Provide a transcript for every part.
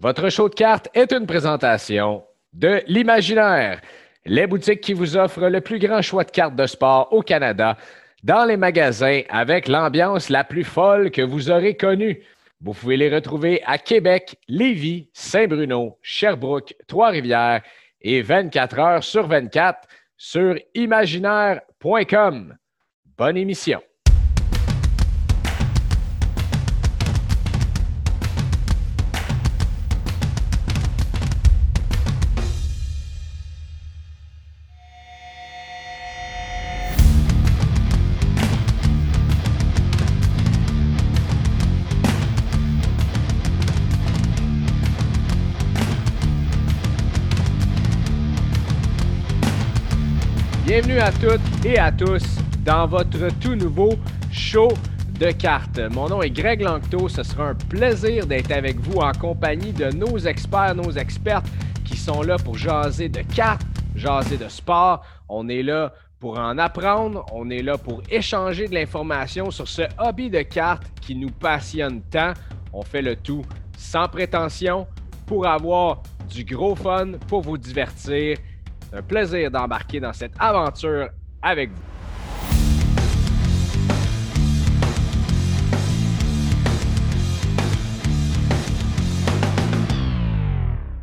Votre show de cartes est une présentation de l'Imaginaire, les boutiques qui vous offrent le plus grand choix de cartes de sport au Canada, dans les magasins avec l'ambiance la plus folle que vous aurez connue. Vous pouvez les retrouver à Québec, Lévis, Saint-Bruno, Sherbrooke, Trois-Rivières et 24 heures sur 24 sur imaginaire.com. Bonne émission. Bienvenue à toutes et à tous dans votre tout nouveau show de cartes. Mon nom est Greg Lanctot. Ce sera un plaisir d'être avec vous en compagnie de nos experts, nos expertes qui sont là pour jaser de cartes, jaser de sport. On est là pour en apprendre. On est là pour échanger de l'information sur ce hobby de cartes qui nous passionne tant. On fait le tout sans prétention pour avoir du gros fun, pour vous divertir un plaisir d'embarquer dans cette aventure avec vous.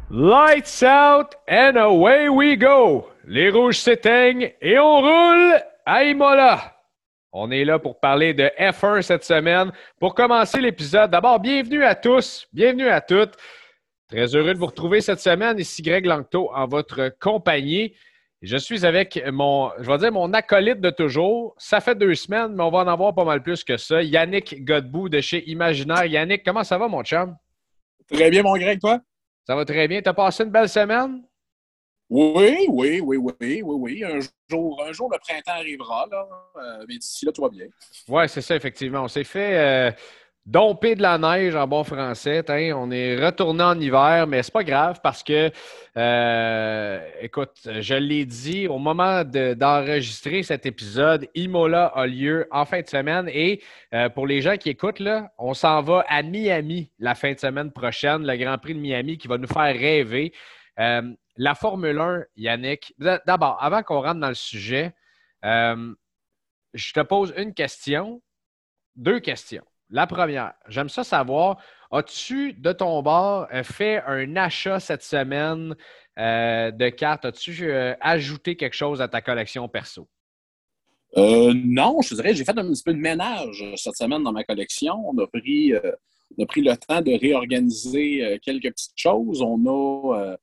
Lights out and away we go. Les rouges s'éteignent et on roule à Imola. On est là pour parler de F1 cette semaine. Pour commencer l'épisode, d'abord, bienvenue à tous, bienvenue à toutes. Très heureux de vous retrouver cette semaine. Ici Greg Langto en votre compagnie. Je suis avec mon, je vais dire mon acolyte de toujours. Ça fait deux semaines, mais on va en avoir pas mal plus que ça. Yannick Godbout de chez Imaginaire. Yannick, comment ça va, mon chum? Très bien, mon Greg, toi? Ça va très bien. T'as passé une belle semaine? Oui, oui, oui, oui, oui, oui. Un jour, un jour le printemps arrivera, là. Euh, mais d'ici là, tout va bien. Oui, c'est ça, effectivement. On s'est fait. Euh, Domper de la neige en bon français. on est retourné en hiver, mais c'est pas grave parce que, euh, écoute, je l'ai dit, au moment d'enregistrer cet épisode, Imola a lieu en fin de semaine. Et euh, pour les gens qui écoutent, là, on s'en va à Miami la fin de semaine prochaine, le Grand Prix de Miami qui va nous faire rêver. Euh, la Formule 1, Yannick, d'abord, avant qu'on rentre dans le sujet, je te pose une question, deux questions. La première, j'aime ça savoir, as-tu de ton bord euh, fait un achat cette semaine euh, de cartes? As-tu euh, ajouté quelque chose à ta collection perso? non, je dirais, j'ai fait un petit peu de ménage cette semaine dans ma collection. On a pris, on a pris le temps de réorganiser quelques petites choses. On a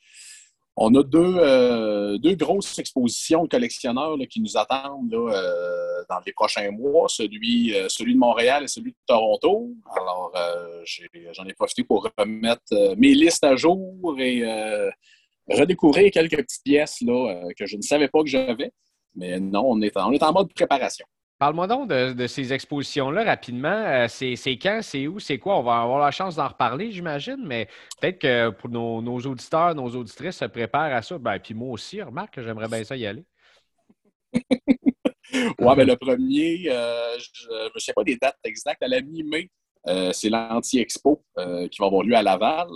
on a deux, euh, deux grosses expositions de collectionneurs qui nous attendent euh, dans les prochains mois, celui, euh, celui de Montréal et celui de Toronto. Alors, j'en ai, profité pour remettre mes listes à jour et redécouvrir quelques petites pièces que je ne savais pas que j'avais. Mais non, on est, on est en mode préparation. Parle-moi donc de, ces expositions-là rapidement. Euh, c'est quand, c'est où, c'est quoi? On va avoir la chance d'en reparler, j'imagine, mais peut-être que pour nos, auditeurs, nos auditrices se préparent à ça. Ben, puis moi aussi, remarque que j'aimerais bien ça y aller. oui, mais le premier, euh, je ne sais pas des dates exactes, à la mi-mai, euh, c'est l'Anti-Expo qui va avoir lieu à Laval.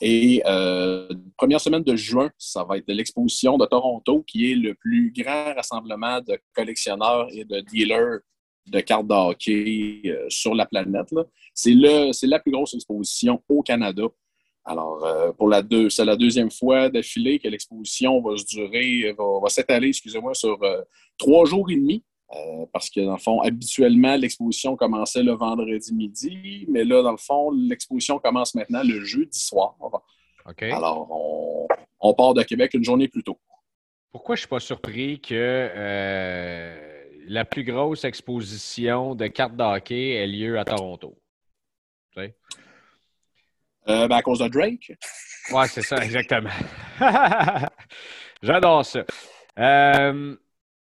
Et euh, première semaine de juin, ça va être l'exposition de Toronto, qui est le plus grand rassemblement de collectionneurs et de dealers de cartes de hockey euh, sur la planète. C'est la plus grosse exposition au Canada. Alors, euh, pour la deux, c'est la deuxième fois d'affilée que l'exposition va se durer, va, va s'étaler, excusez-moi, sur euh, trois jours et demi. Euh, parce que, dans le fond, habituellement, l'exposition commençait le vendredi midi, mais là, dans le fond, l'exposition commence maintenant le jeudi soir. Alors, on, part de Québec une journée plus tôt. Pourquoi je ne suis pas surpris que euh, la plus grosse exposition de cartes d'hockey ait lieu à Toronto? Euh, ben, à cause de Drake? Oui, c'est ça, exactement. J'adore ça.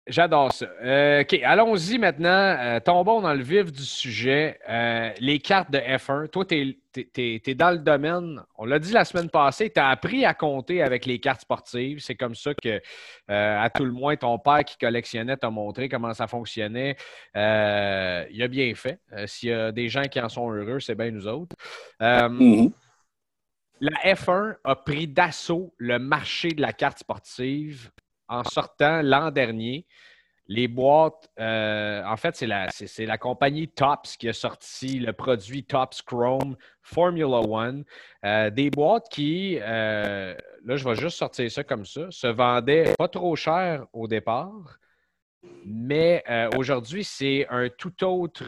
J'adore ça. Euh, OK, allons-y maintenant. Euh, tombons dans le vif du sujet. Euh, les cartes de F1. Toi, tu es, dans le domaine. On l'a dit la semaine passée, tu as appris à compter avec les cartes sportives. C'est comme ça que, à tout le moins, ton père qui collectionnait t'a montré comment ça fonctionnait. il a bien fait. S'il y a des gens qui en sont heureux, c'est bien nous autres. Mm-hmm. la F1 a pris d'assaut le marché de la carte sportive en sortant l'an dernier. Les boîtes, euh, en fait, c'est la, la, compagnie Tops qui a sorti le produit Tops Chrome Formula One. Euh, des boîtes qui, euh, là, je vais juste sortir ça comme ça, se vendaient pas trop cher au départ, mais aujourd'hui, c'est un tout autre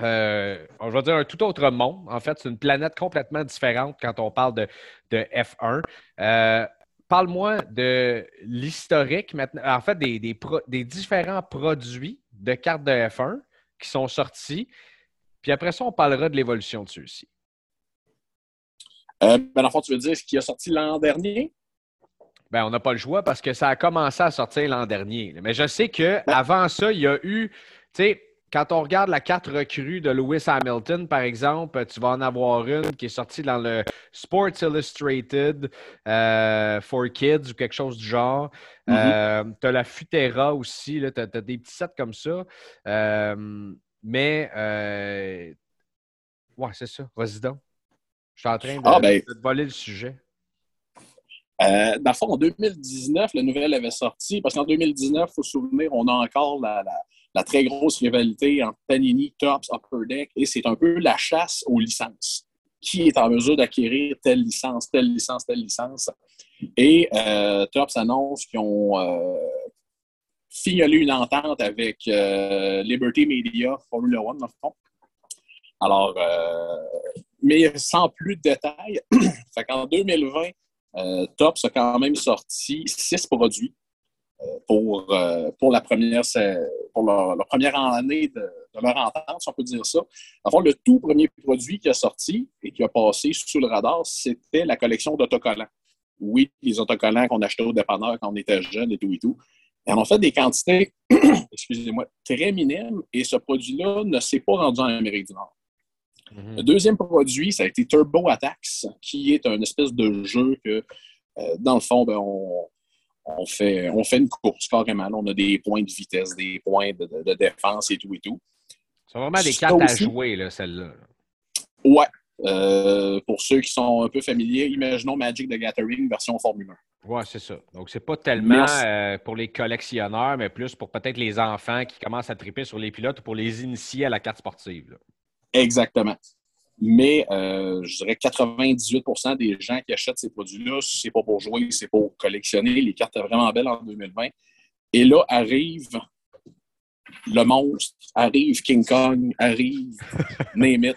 on va dire un tout autre monde. En fait, c'est une planète complètement différente quand on parle de, F1. Euh, parle-moi de l'historique maintenant, en fait, des, différents produits de cartes de F1 qui sont sortis. Puis après ça, on parlera de l'évolution de ceux-ci. Euh, ben, tu veux dire ce qui a sorti l'an dernier? Ben, on n'a pas le choix parce que ça a commencé à sortir l'an dernier. Mais je sais qu'avant ça, il y a eu, tu sais, quand on regarde la carte recrue de Lewis Hamilton, par exemple, tu vas en avoir une qui est sortie dans le Sports Illustrated euh, for Kids ou quelque chose du genre. Mm-hmm. Euh, tu as la Futera aussi, tu as, des petits sets comme ça. Euh, mais, ouais, c'est ça. Vas-y donc. Je suis en train de, ah, ben de voler le sujet. dans le fond, en 2019, la nouvelle avait sorti, parce qu'en 2019, il faut se souvenir, on a encore la, la très grosse rivalité entre Panini, Tops, Upper Deck, et c'est un peu la chasse aux licences. Qui est en mesure d'acquérir telle licence, telle licence, telle licence? Et euh, Tops annonce qu'ils ont euh, fignolé une entente avec euh, Liberty Media Formula One, dans le fond. Alors, mais sans plus de détails, qu'en 2020, Tops a quand même sorti six produits pour, euh, pour, la première, pour leur, première année de, leur entente, si on peut dire ça. Enfin, le tout premier produit qui a sorti et qui a passé sous le radar, c'était la collection d'autocollants. Oui, les autocollants qu'on achetait au dépanneur quand on était jeune et tout et tout. Et on a fait des quantités, excusez-moi, très minimes et ce produit-là ne s'est pas rendu en Amérique du Nord. Mm-hmm. Le deuxième produit, ça a été Turbo Attacks, qui est un espèce de jeu que, euh, dans le fond, ben, on, on fait, on fait une course carrément. on a des points de vitesse, des points de, défense et tout et tout. C'est vraiment des cartes à jouer, celle-là. Ouais. Euh, pour ceux qui sont un peu familiers, imaginons Magic the Gathering version Formule 1. Oui, c'est ça. Donc, c'est pas tellement euh, pour les collectionneurs, mais plus pour peut-être les enfants qui commencent à triper sur les pilotes ou pour les initier à la carte sportive. Exactement. Mais euh, je dirais 98% des gens qui achètent ces produits-là, c'est pas pour jouer, c'est pour collectionner. Les cartes sont vraiment belles en 2020. Et là arrive le monstre, arrive King Kong, arrive name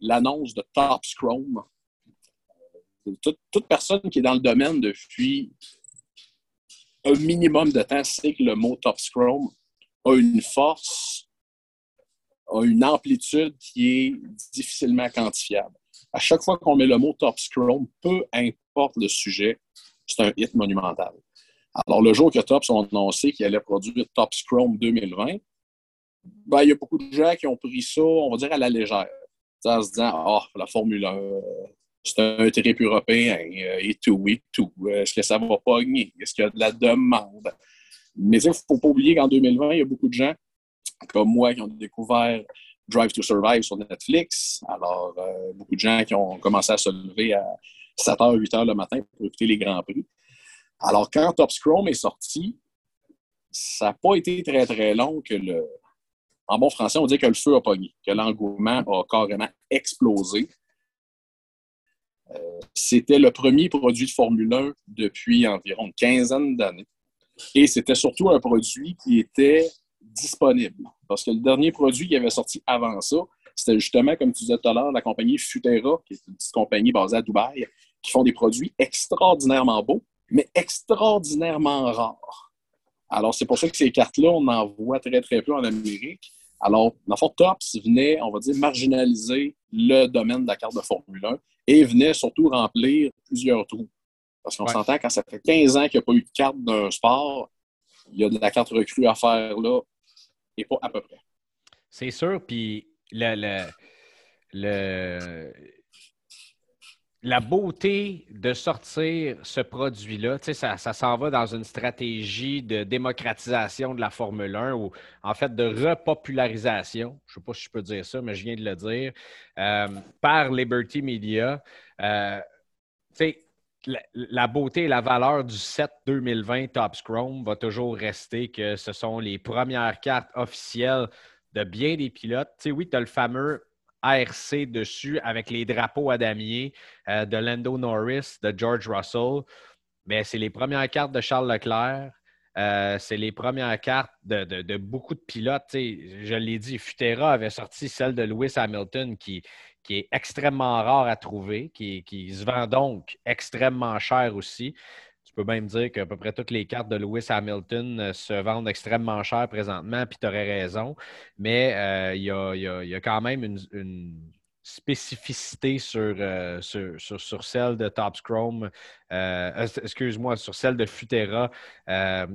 L'annonce de Top Chrome. Toute, toute, personne qui est dans le domaine depuis un minimum de temps sait que le mot Top Chrome a une force a une amplitude qui est difficilement quantifiable. À chaque fois qu'on met le mot Top Scrum, peu importe le sujet, c'est un hit monumental. Alors, le jour que Tops ont annoncé qu'ils allaient produire Top Scrum 2020, ben, il y a beaucoup de gens qui ont pris ça, on va dire, à la légère. En se disant, ah, la Formule 1, c'est un trip européen, euh, et tout, et tout. Est-ce que ça va pogner? Est-ce qu'il y a de la demande? Mais il ne faut pas oublier qu'en 2020, il y a beaucoup de gens comme moi qui ont découvert Drive to Survive sur Netflix. Alors, euh, beaucoup de gens qui ont commencé à se lever à 7h, 8h le matin pour écouter les Grands Prix. Alors, quand Top Scrum est sorti, ça n'a pas été très, très long que le. En bon français, on dit que le feu a pogné, que l'engouement a carrément explosé. Euh, c'était le premier produit de Formule 1 depuis environ une quinzaine d'années. Et c'était surtout un produit qui était disponible. Parce que le dernier produit qui avait sorti avant ça, c'était justement, comme tu disais tout à l'heure, la compagnie Futera, qui est une petite compagnie basée à Dubaï, qui font des produits extraordinairement beaux, mais extraordinairement rares. Alors, c'est pour ça que ces cartes-là, on en voit très, très peu en Amérique. Alors, dans fond, Tops venait, on va dire, marginaliser le domaine de la carte de Formule 1 et venait surtout remplir plusieurs trous. Parce qu'on s'entend, quand ça fait 15 ans qu'il n'y a pas eu de carte d'un sport, il y a de la carte recrue à faire là C'est sûr. Puis le, le, la beauté de sortir ce produit-là, ça, ça s'en va dans une stratégie de démocratisation de la Formule 1 ou en fait de repopularisation, je ne sais pas si je peux dire ça, mais je viens de le dire, euh, par Liberty Media. Euh, la, beauté et la valeur du set 2020 Top Chrome va toujours rester que ce sont les premières cartes officielles de bien des pilotes. oui, tu as le fameux ARC dessus avec les drapeaux à damier euh, de Lando Norris, de George Russell. Mais c'est les premières cartes de Charles Leclerc. Euh, c'est les premières cartes de, beaucoup de pilotes. je l'ai dit, Futera avait sorti celle de Lewis Hamilton qui, qui est extrêmement rare à trouver, qui, se vend donc extrêmement cher aussi. Tu peux même dire qu'à peu près toutes les cartes de Lewis Hamilton euh, se vendent extrêmement cher présentement, puis tu aurais raison. Mais euh, il y, a, quand même une, spécificité euh, sur, sur, celle de Top Chrome, excuse-moi, sur celle de Futera,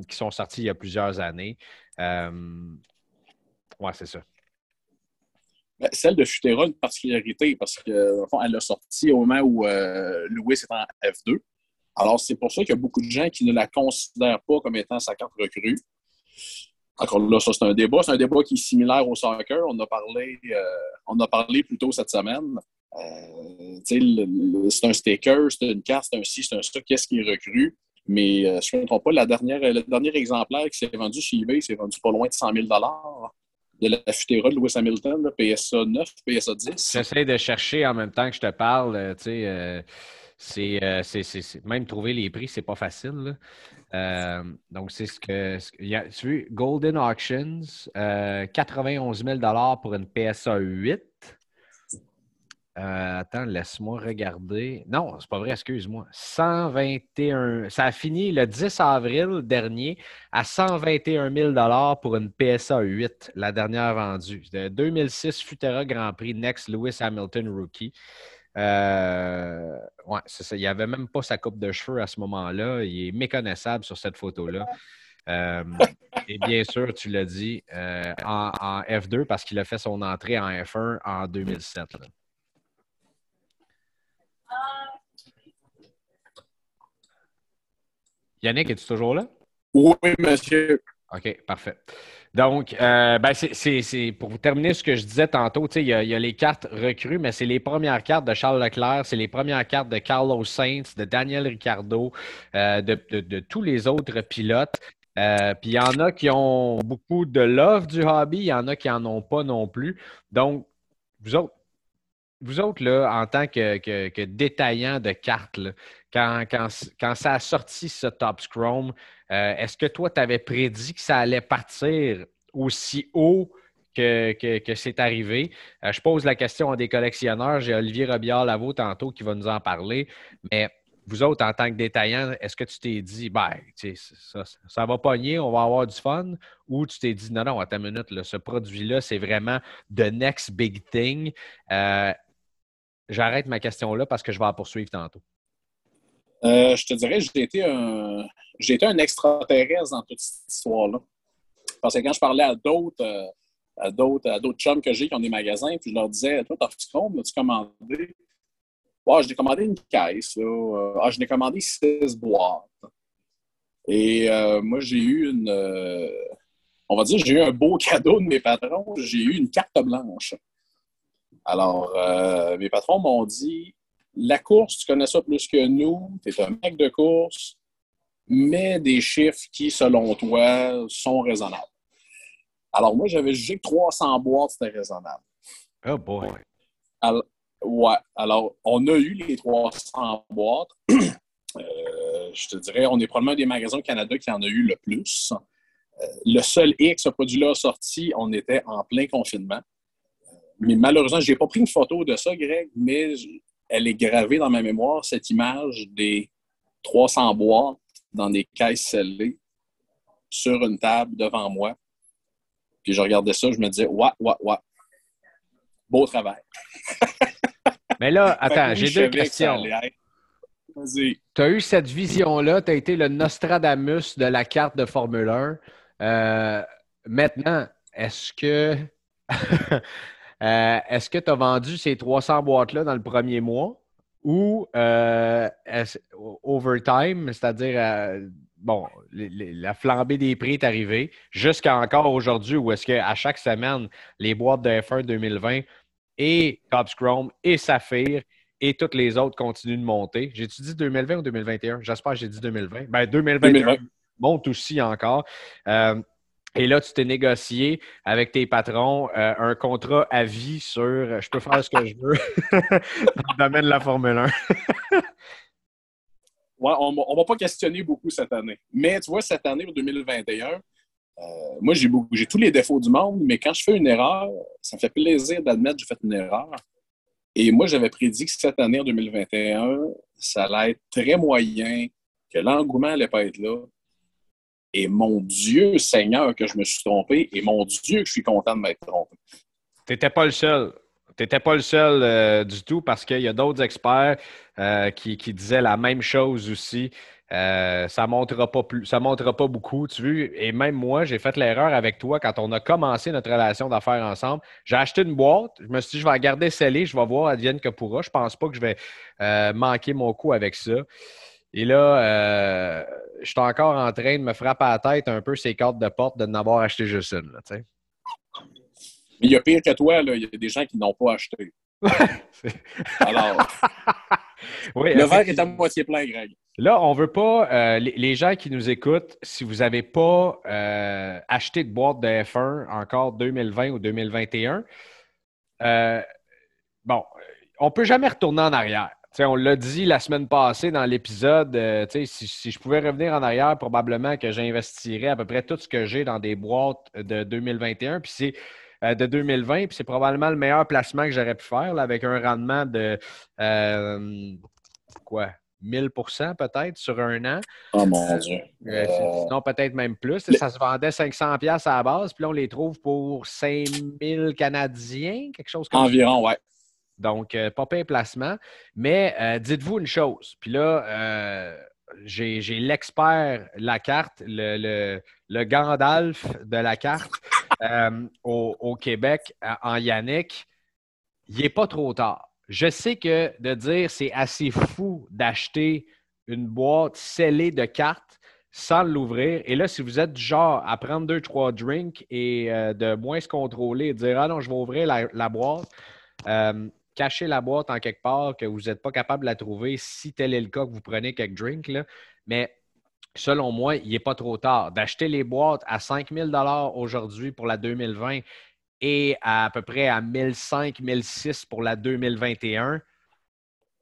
qui sont sorties il y a plusieurs années. ouais, c'est ça. Ben, celle de Futera, une particularité, parce qu'elle a sorti au moment où Lewis est en F2. Alors, c'est pour ça qu'il y a beaucoup de gens qui ne la considèrent pas comme étant sa carte recrue. Encore là, ça, c'est un débat. C'est un débat qui est similaire au soccer. On a parlé, euh, on a parlé plus tôt cette semaine. Euh, c'est un sticker, c'est une carte, c'est un ci, c'est un ça. Qu'est-ce qui est recru? Mais euh, si je ne trompe pas, la dernière, le dernier exemplaire qui s'est vendu chez eBay, c'est vendu pas loin de 100 000 de la Futera de Lewis Hamilton, PSA 9, PSA 10. J'essaie de chercher en même temps que je te parle. tu sais euh, c'est, même trouver les prix, c'est pas facile. Euh, donc, c'est ce que. tu vois, Golden Auctions, 91 euh, 000 pour une PSA 8. Attends, laisse-moi regarder. Non, c'est pas vrai, excuse-moi. 121. Ça a fini le 10 avril dernier à 121 000 pour une PSA 8, la dernière vendue. 2006 Futera Grand Prix Next Lewis Hamilton Rookie. Euh, ouais, ça. Il même pas sa coupe de cheveux à ce moment-là. Il est méconnaissable sur cette photo-là. Euh, et bien sûr, tu l'as dit, euh, en, F2 parce qu'il a fait son entrée en F1 en 2007. Yannick, es-tu toujours là? Oui, monsieur. OK, parfait. Donc, euh, ben c'est pour vous terminer ce que je disais tantôt, il y, a, il y a les cartes recrues, mais c'est les premières cartes de Charles Leclerc, c'est les premières cartes de Carlos Sainz, de Daniel Ricciardo, euh, de, tous les autres pilotes. Euh, puis il y en a qui ont beaucoup de love du hobby, il y en a qui n'en ont pas non plus. Donc, vous autres, vous autres, là, en tant que, que, détaillant de cartes, quand, quand, quand, ça a sorti ce Top Chrome, euh, est-ce que toi, tu avais prédit que ça allait partir aussi haut que, que, c'est arrivé? Euh, je pose la question à des collectionneurs. J'ai Olivier Robillard-Lavaux tantôt qui va nous en parler. Mais vous autres, en tant que détaillant, est-ce que tu t'es dit, ben, ça, ça, va pogner, on va avoir du fun? Ou tu t'es dit, non, non, attends une minute, ce produit-là, c'est vraiment the next big thing? Euh, j'arrête ma question là parce que je vais la poursuivre tantôt. Euh, je te dirais, j'ai été un, j'ai été un extraterrestre dans toute cette histoire-là. Parce que quand je parlais à d'autres, euh, à d'autres, chums que j'ai qui ont des magasins, puis je leur disais, toi, t'as combien as-tu commandé? Ah, je commandé une caisse. Là. Ah, je l'ai commandé six boîtes. Et euh, moi, j'ai eu une. on va dire, j'ai eu un beau cadeau de mes patrons. J'ai eu une carte blanche. Alors, mes patrons m'ont dit la course, tu connais ça plus que nous, tu es un mec de course, mais des chiffres qui, selon toi, sont raisonnables. Alors, moi, j'avais jugé que 300 boîtes, c'était raisonnable. Oh boy! Alors, ouais. Alors, on a eu les 300 boîtes. Euh, je te dirais, on est probablement un des magasins au Canada qui en a eu le plus. Euh, le seul X, ce produit-là sorti, on était en plein confinement. Mais malheureusement, je n'ai pas pris une photo de ça, Greg, mais elle est gravée dans ma mémoire, cette image des 300 boîtes dans des caisses scellées sur une table devant moi. Puis je regardais ça, je me disais, ouais, ouais, ouais. Beau travail. Mais là, attends, j'ai deux questions. Tu as eu cette vision-là, tu as été le Nostradamus de la carte de Formule 1. Euh, maintenant, est-ce que Euh, est-ce que tu as vendu ces 300 boîtes-là dans le premier mois ou overtime, c'est-à-dire bon, la flambée des prix est arrivée, jusqu'à encore aujourd'hui où est-ce qu'à chaque semaine, les boîtes de F1 2020 et Cops Chrome et Saphir et toutes les autres continuent de monter? J'ai-tu dit 2020 ou 2021? J'espère que j'ai dit 2020. Ben, 2021 monte aussi encore. Euh, et là, tu t'es négocié avec tes patrons euh, un contrat à vie sur je peux faire ce que je veux dans le domaine de la Formule 1. ouais, on ne va pas questionner beaucoup cette année. Mais tu vois, cette année, en 2021, euh, moi, j'ai tous les défauts du monde, mais quand je fais une erreur, ça me fait plaisir d'admettre que j'ai fait une erreur. Et moi, j'avais prédit que cette année, en 2021, ça allait être très moyen, que l'engouement n'allait pas être là. Et mon Dieu Seigneur que je me suis trompé, et mon Dieu que je suis content de m'être trompé. Tu n'étais pas le seul. Tu n'étais pas le seul euh, du tout parce qu'il y a d'autres experts euh, qui, disaient la même chose aussi. Euh, ça ne montrera pas beaucoup, tu vois. Et même moi, j'ai fait l'erreur avec toi quand on a commencé notre relation d'affaires ensemble. J'ai acheté une boîte, je me suis dit, je vais la garder scellée, je vais voir Advienne que pourra. Je pense pas que je vais manquer mon coup avec ça. Et là, euh, je suis encore en train de me frapper à la tête un peu ces cartes de porte de n'avoir acheté juste une. Là, Mais il y a pire que toi, là. il y a des gens qui n'ont pas acheté. Alors, le verre est à moitié plein, Greg. Là, on ne veut pas, euh, les, gens qui nous écoutent, si vous n'avez pas euh, acheté de boîte de F1 encore 2020 ou 2021, euh, bon, on ne peut jamais retourner en arrière. On l'a dit la semaine passée dans l'épisode, si, si, je pouvais revenir en arrière, probablement que j'investirais à peu près tout ce que j'ai dans des boîtes de 2021. Puis c'est de 2020, puis c'est probablement le meilleur placement que j'aurais pu faire avec un rendement de quoi 1000% peut-être sur un an. Oh mon Dieu. Euh, euh, non, peut-être même plus. Ça se vendait 500 pièces à la base, puis là, on les trouve pour 5000 Canadiens, quelque chose comme ça. Environ, ouais. Donc, euh, pas pas placement. Mais dites-vous une chose, puis là, j'ai l'expert la carte, le, Gandalf de la carte au, Québec, en Yannick. Il n'est pas trop tard je sais que de dire c'est assez fou d'acheter une boîte scellée de cartes sans l'ouvrir. Et là, si vous êtes du genre à prendre deux, trois drinks et euh, de moins se contrôler et dire Ah non, je vais ouvrir la, boîte, euh, cachez la boîte en quelque part que vous n'êtes pas capable de la trouver si tel est le cas que vous prenez quelques drinks. Là. Mais selon moi, il n'est pas trop tard. D'acheter les boîtes à 5 000 aujourd'hui pour la 2020 et à, peu près à 1005, 1006 pour la 2021,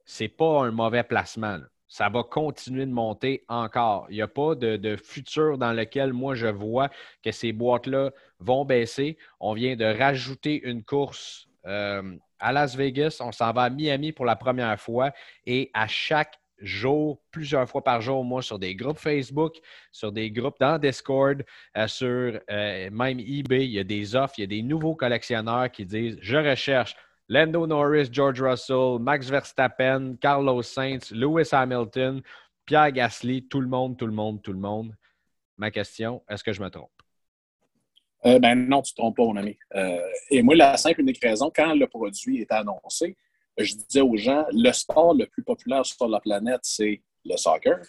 c'est pas un mauvais placement. Ça va continuer de monter encore. Il n'y a pas de, futur dans lequel moi je vois que ces boîtes-là vont baisser. On vient de rajouter une course euh, à Las Vegas. On s'en va à Miami pour la première fois et à chaque jour, plusieurs fois par jour, moi, sur des groupes Facebook, sur des groupes dans Discord, euh, sur euh, même eBay. Il y a des offres, il y a des nouveaux collectionneurs qui disent Je recherche Lando Norris, George Russell, Max Verstappen, Carlos Sainz, Lewis Hamilton, Pierre Gasly, tout le monde, tout le monde, tout le monde. Ma question, est-ce que je me trompe? Euh, ben non, tu ne te trompes pas, mon ami. et moi, la simple unique raison, quand le produit est annoncé, je disais aux gens, le sport le plus populaire sur la planète, c'est le soccer.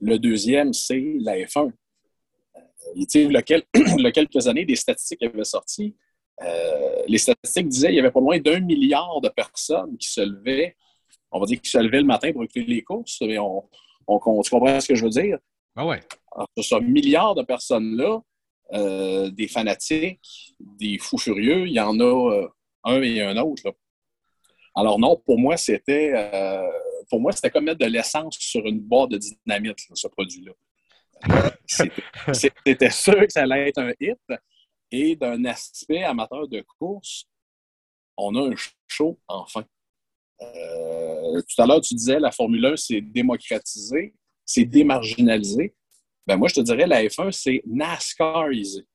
Le deuxième, c'est la F1. Euh, il y a quelques années, des statistiques avaient sorti. Euh, les statistiques disaient qu'il y avait pas loin d'un milliard de personnes qui se levaient, on va dire qui se levaient le matin pour écouter les courses. Mais on, tu comprends ce que je veux dire? Ah ouais. Alors, ce milliard de personnes-là, euh, des fanatiques, des fous furieux, il y en a un et un autre. Là. Alors non, pour moi, c'était euh, pour moi, c'était comme mettre de l'essence sur une boîte de dynamite, ce produit-là. C'était sûr que ça allait être un hit. Et d'un aspect amateur de course, on a un show enfin. Euh, tout à l'heure, tu disais la Formule 1, c'est démocratisé, c'est démarginalisé. Ben moi, je te dirais la F1, c'est NASCARisé.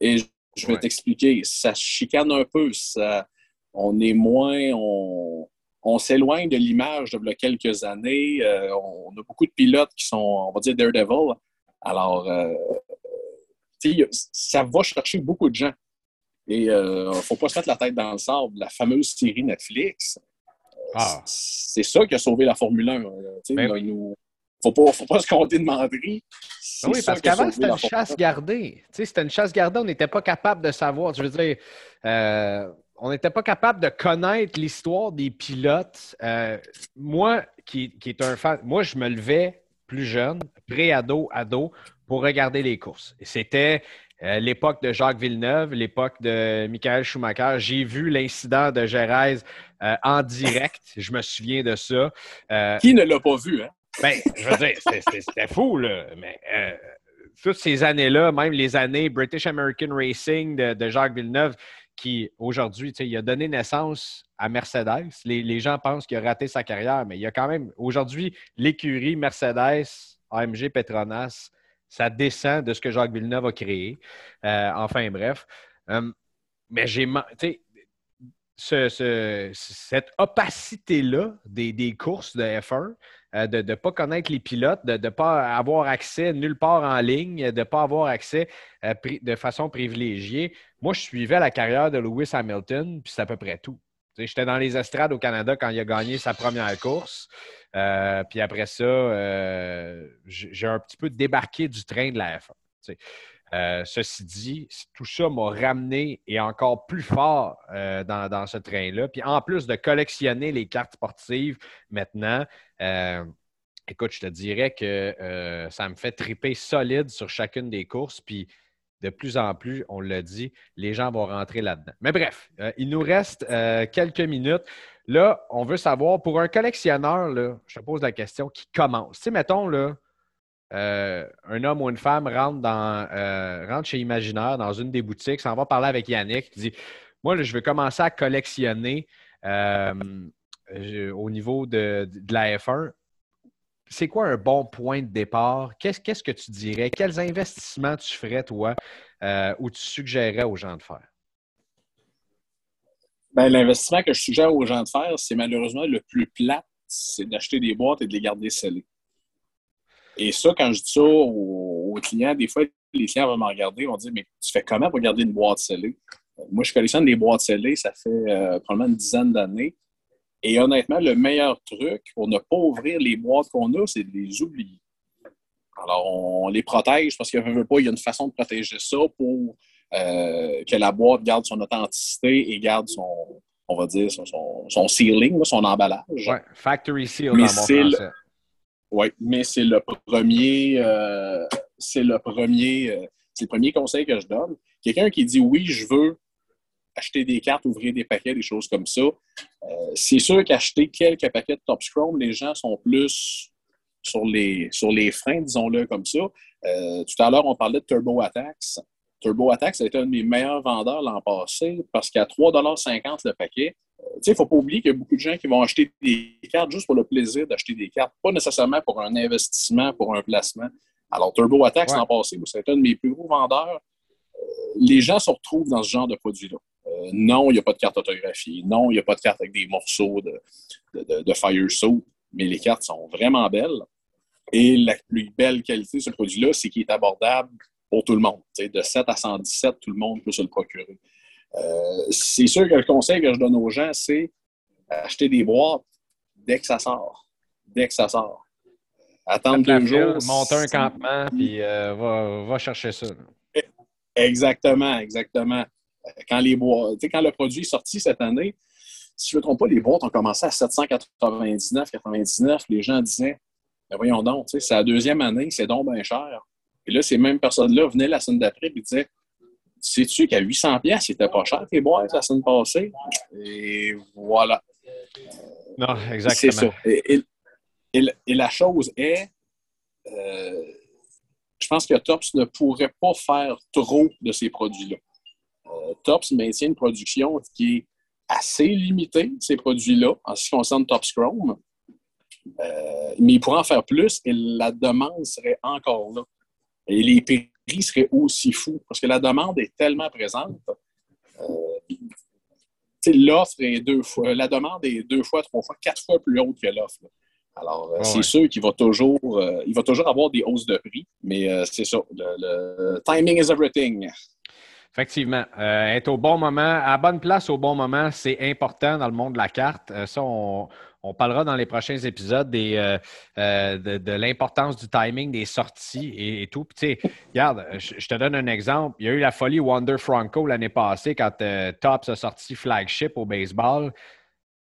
Et je vais t'expliquer. Ça chicane un peu. Ça, on est moins, on, s'éloigne de l'image de quelques années. Euh, on a beaucoup de pilotes qui sont, on va dire, Daredevil. Alors, euh, ça va chercher beaucoup de gens. Et il euh, ne faut pas se mettre la tête dans le sable. La fameuse série Netflix, ah. C'est ça qui a sauvé la Formule 1. Ben il nous... faut pas, faut pas se compter de menterie. Ben oui, parce qu'avant, c'était une chasse gardée. C'était une chasse gardée, on n'était pas capable de savoir. Je veux dire, euh, on n'était pas capable de connaître l'histoire des pilotes. Euh, moi, qui, qui est un fan, moi, je me levais plus jeune, pré-ado, ado, pour regarder les courses. C'était euh, l'époque de Jacques Villeneuve, l'époque de Michael Schumacher. J'ai vu l'incident de euh, en direct. Je me souviens de ça. Euh, Qui ne l'a pas vu, hein? Ben, je veux dire, c'était fou, là. Mais toutes ces années-là, même les années British American Racing de, Jacques Villeneuve, qui aujourd'hui, il a donné naissance à Mercedes. Les, les gens pensent qu'il a raté sa carrière, mais il y a quand même aujourd'hui l'écurie Mercedes, AMG Petronas, ça descend de ce que Jacques Villeneuve a créé. Euh, enfin, bref. Euh, mais j'ai. Ce, cette opacité-là des, courses de F1, euh, de ne pas connaître les pilotes, de ne pas avoir accès nulle part en ligne, de ne pas avoir accès de façon privilégiée. Moi, je suivais la carrière de Lewis Hamilton, puis c'est à peu près tout. J'étais dans les estrades au Canada quand il a gagné sa première course. Euh, puis après ça, euh, j'ai un petit peu débarqué du train de la F1. Euh, ceci dit, tout ça m'a ramené et encore plus fort dans, ce train-là. Puis en plus de collectionner les cartes sportives maintenant, écoute, je te dirais que ça me fait triper solide sur chacune des courses. Puis de plus en plus, on l'a dit, les gens vont rentrer là-dedans. Mais bref, il nous reste quelques minutes. Là, on veut savoir, pour un collectionneur, je te pose la question, qui commence. Tu sais, mettons, là, euh, un homme ou une femme rentre, dans, euh, chez Imaginaire, dans une des boutiques, s'en va parler avec Yannick, dit Moi, je veux commencer à collectionner euh, au niveau de, la F1. C'est quoi un bon point de départ? Qu'est-ce, que tu dirais? Quels investissements tu ferais, toi, ou tu suggérerais aux gens de faire? Ben, l'investissement que je suggère aux gens de faire, c'est malheureusement le plus plat, c'est d'acheter des boîtes et de les garder scellées. Et ça, quand je dis ça aux, clients, des fois, les clients vont me regarder, vont dire Mais tu fais comment pour garder une boîte scellée? Moi, je collectionne des boîtes scellées, ça fait euh, probablement une dizaine d'années. Et honnêtement, le meilleur truc pour ne pas ouvrir les boîtes qu'on a, c'est de les oublier. Alors, on les protège parce qu'il veut pas, il y a une façon de protéger ça pour euh, que la boîte garde son authenticité et garde son, on va dire, son, son, sealing, son emballage. Oui, factory seal mais dans Oui, mais c'est le premier, euh, c'est le premier, euh, c'est le premier conseil que je donne. Quelqu'un qui dit oui, je veux acheter des cartes, ouvrir des paquets, des choses comme ça. c'est sûr qu'acheter quelques paquets de Top Scrum, les gens sont plus sur les, sur les freins, disons-le comme ça. tout à l'heure, on parlait de Turbo Attacks. Turbo Attack, ça a été un de mes meilleurs vendeurs l'an passé parce qu'à 3,50 le paquet, euh, il ne faut pas oublier qu'il y a beaucoup de gens qui vont acheter des cartes juste pour le plaisir d'acheter des cartes, pas nécessairement pour un investissement, pour un placement. Alors, Turbo Attack, l'an passé, été un de mes plus gros vendeurs. Euh, les gens se retrouvent dans ce genre de produit-là. Euh, non, il n'y a pas de carte autographiée. Non, il n'y a pas de carte avec des morceaux de, de, de, Fire Mais les cartes sont vraiment belles. Et la plus belle qualité de ce produit-là, c'est qu'il est abordable pour tout le monde. de 7 à 117, tout le monde peut se le procurer. Euh, c'est sûr que le conseil que je donne aux gens, c'est acheter des boîtes dès que ça sort. Dès que ça sort. Attendre deux jours. monter un campement, puis euh, va, chercher ça. Exactement, exactement. Quand, les boîtes, quand le produit est sorti cette année, si je ne me trompe pas, les boîtes ont commencé à 799, 99. Les gens disaient, ben voyons donc, c'est la deuxième année, c'est donc bien cher. Et là, ces mêmes personnes-là venaient la semaine d'après et disaient Sais-tu qu'à 800$, c'était pas cher tes boîtes la semaine passée? Et voilà. Non, exactement. C'est ça. Et, la chose est, euh, je pense que Tops ne pourrait pas faire trop de ces produits-là. Euh, Tops maintient une production qui est assez limitée, ces produits-là, en ce qui concerne Tops Chrome. Euh, mais il pourrait en faire plus et la demande serait encore là. Et les prix seraient aussi fous parce que la demande est tellement présente. Euh, l'offre est deux fois, la demande est deux fois, trois fois, quatre fois plus haute que l'offre. Alors, euh, c'est sûr qu'il va toujours, euh, il va toujours avoir des hausses de prix, mais c'est ça. Le, timing is everything. Effectivement. être au bon moment, à bonne place au bon moment, c'est important dans le monde de la carte. ça, on, on parlera dans les prochains épisodes des, euh, euh, de, l'importance du timing des sorties et, tout. tu sais, regarde, je, te donne un exemple. Il y a eu la folie Wonder Franco l'année passée quand euh, Tops a sorti Flagship au baseball.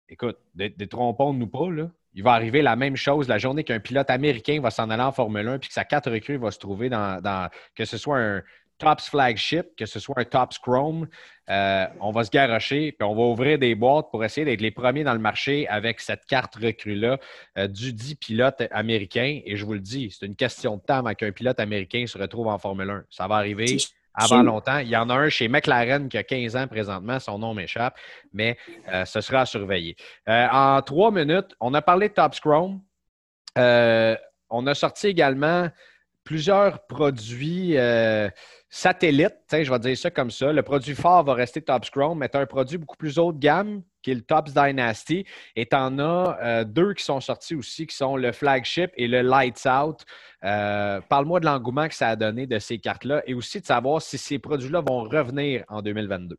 Écoute, détrompons-nous pas, là. Il va arriver la même chose la journée qu'un pilote américain va s'en aller en Formule 1 puis que sa quatre recrues va se trouver dans, dans que ce soit un, Tops Flagship, que ce soit un Tops Chrome, euh, on va se garocher, puis on va ouvrir des boîtes pour essayer d'être les premiers dans le marché avec cette carte recrue-là euh, du dit pilote américain. Et je vous le dis, c'est une question de temps avant qu'un pilote américain se retrouve en Formule 1. Ça va arriver avant longtemps. Il y en a un chez McLaren qui a 15 ans présentement, son nom m'échappe, mais euh, ce sera à surveiller. en trois minutes, on a parlé de Tops Chrome. on a sorti également plusieurs produits satellite, je vais dire ça comme ça. Le produit fort va rester Tops Chrome, mais tu as un produit beaucoup plus haut de gamme qui est le Tops Dynasty. Et tu en as euh, deux qui sont sortis aussi, qui sont le Flagship et le Lights Out. Euh, parle-moi de l'engouement que ça a donné de ces cartes-là et aussi de savoir si ces produits-là vont revenir en 2022.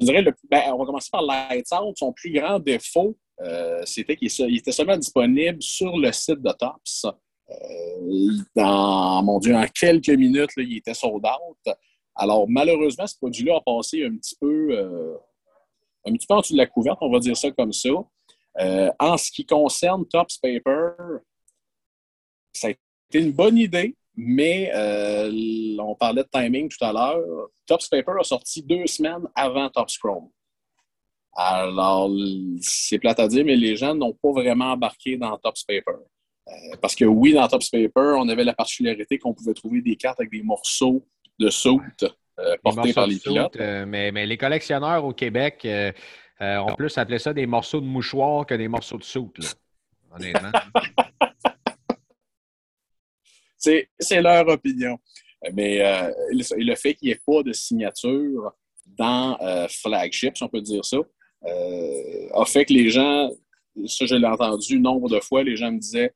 Je dirais, ben, on va commencer par Lights Out. Son plus grand défaut, euh, c'était qu'il était seulement disponible sur le site de Tops. Euh, dans, mon Dieu, en quelques minutes, il était sold out. Alors, malheureusement, ce produit-là a passé un petit peu, euh, un petit peu en dessous de la couverte, on va dire ça comme ça. Euh, en ce qui concerne Tops Paper, ça a été une bonne idée, mais on parlait de timing tout à l'heure. Tops Paper a sorti deux semaines avant Tops Chrome. Alors, c'est plate à dire, mais les gens n'ont pas vraiment embarqué dans Tops Paper. Euh, parce que oui, dans Tops Paper, on avait la particularité qu'on pouvait trouver des cartes avec des morceaux de soute euh, portés par les pilotes. Euh, mais, les collectionneurs au Québec ont plus appelé ça des morceaux de mouchoir que des morceaux de soute, honnêtement. c'est leur opinion. Mais le fait qu'il n'y ait pas de signature dans Flagship, si on peut dire ça, a fait que les gens, ça je l'ai entendu nombre de fois, les gens me disaient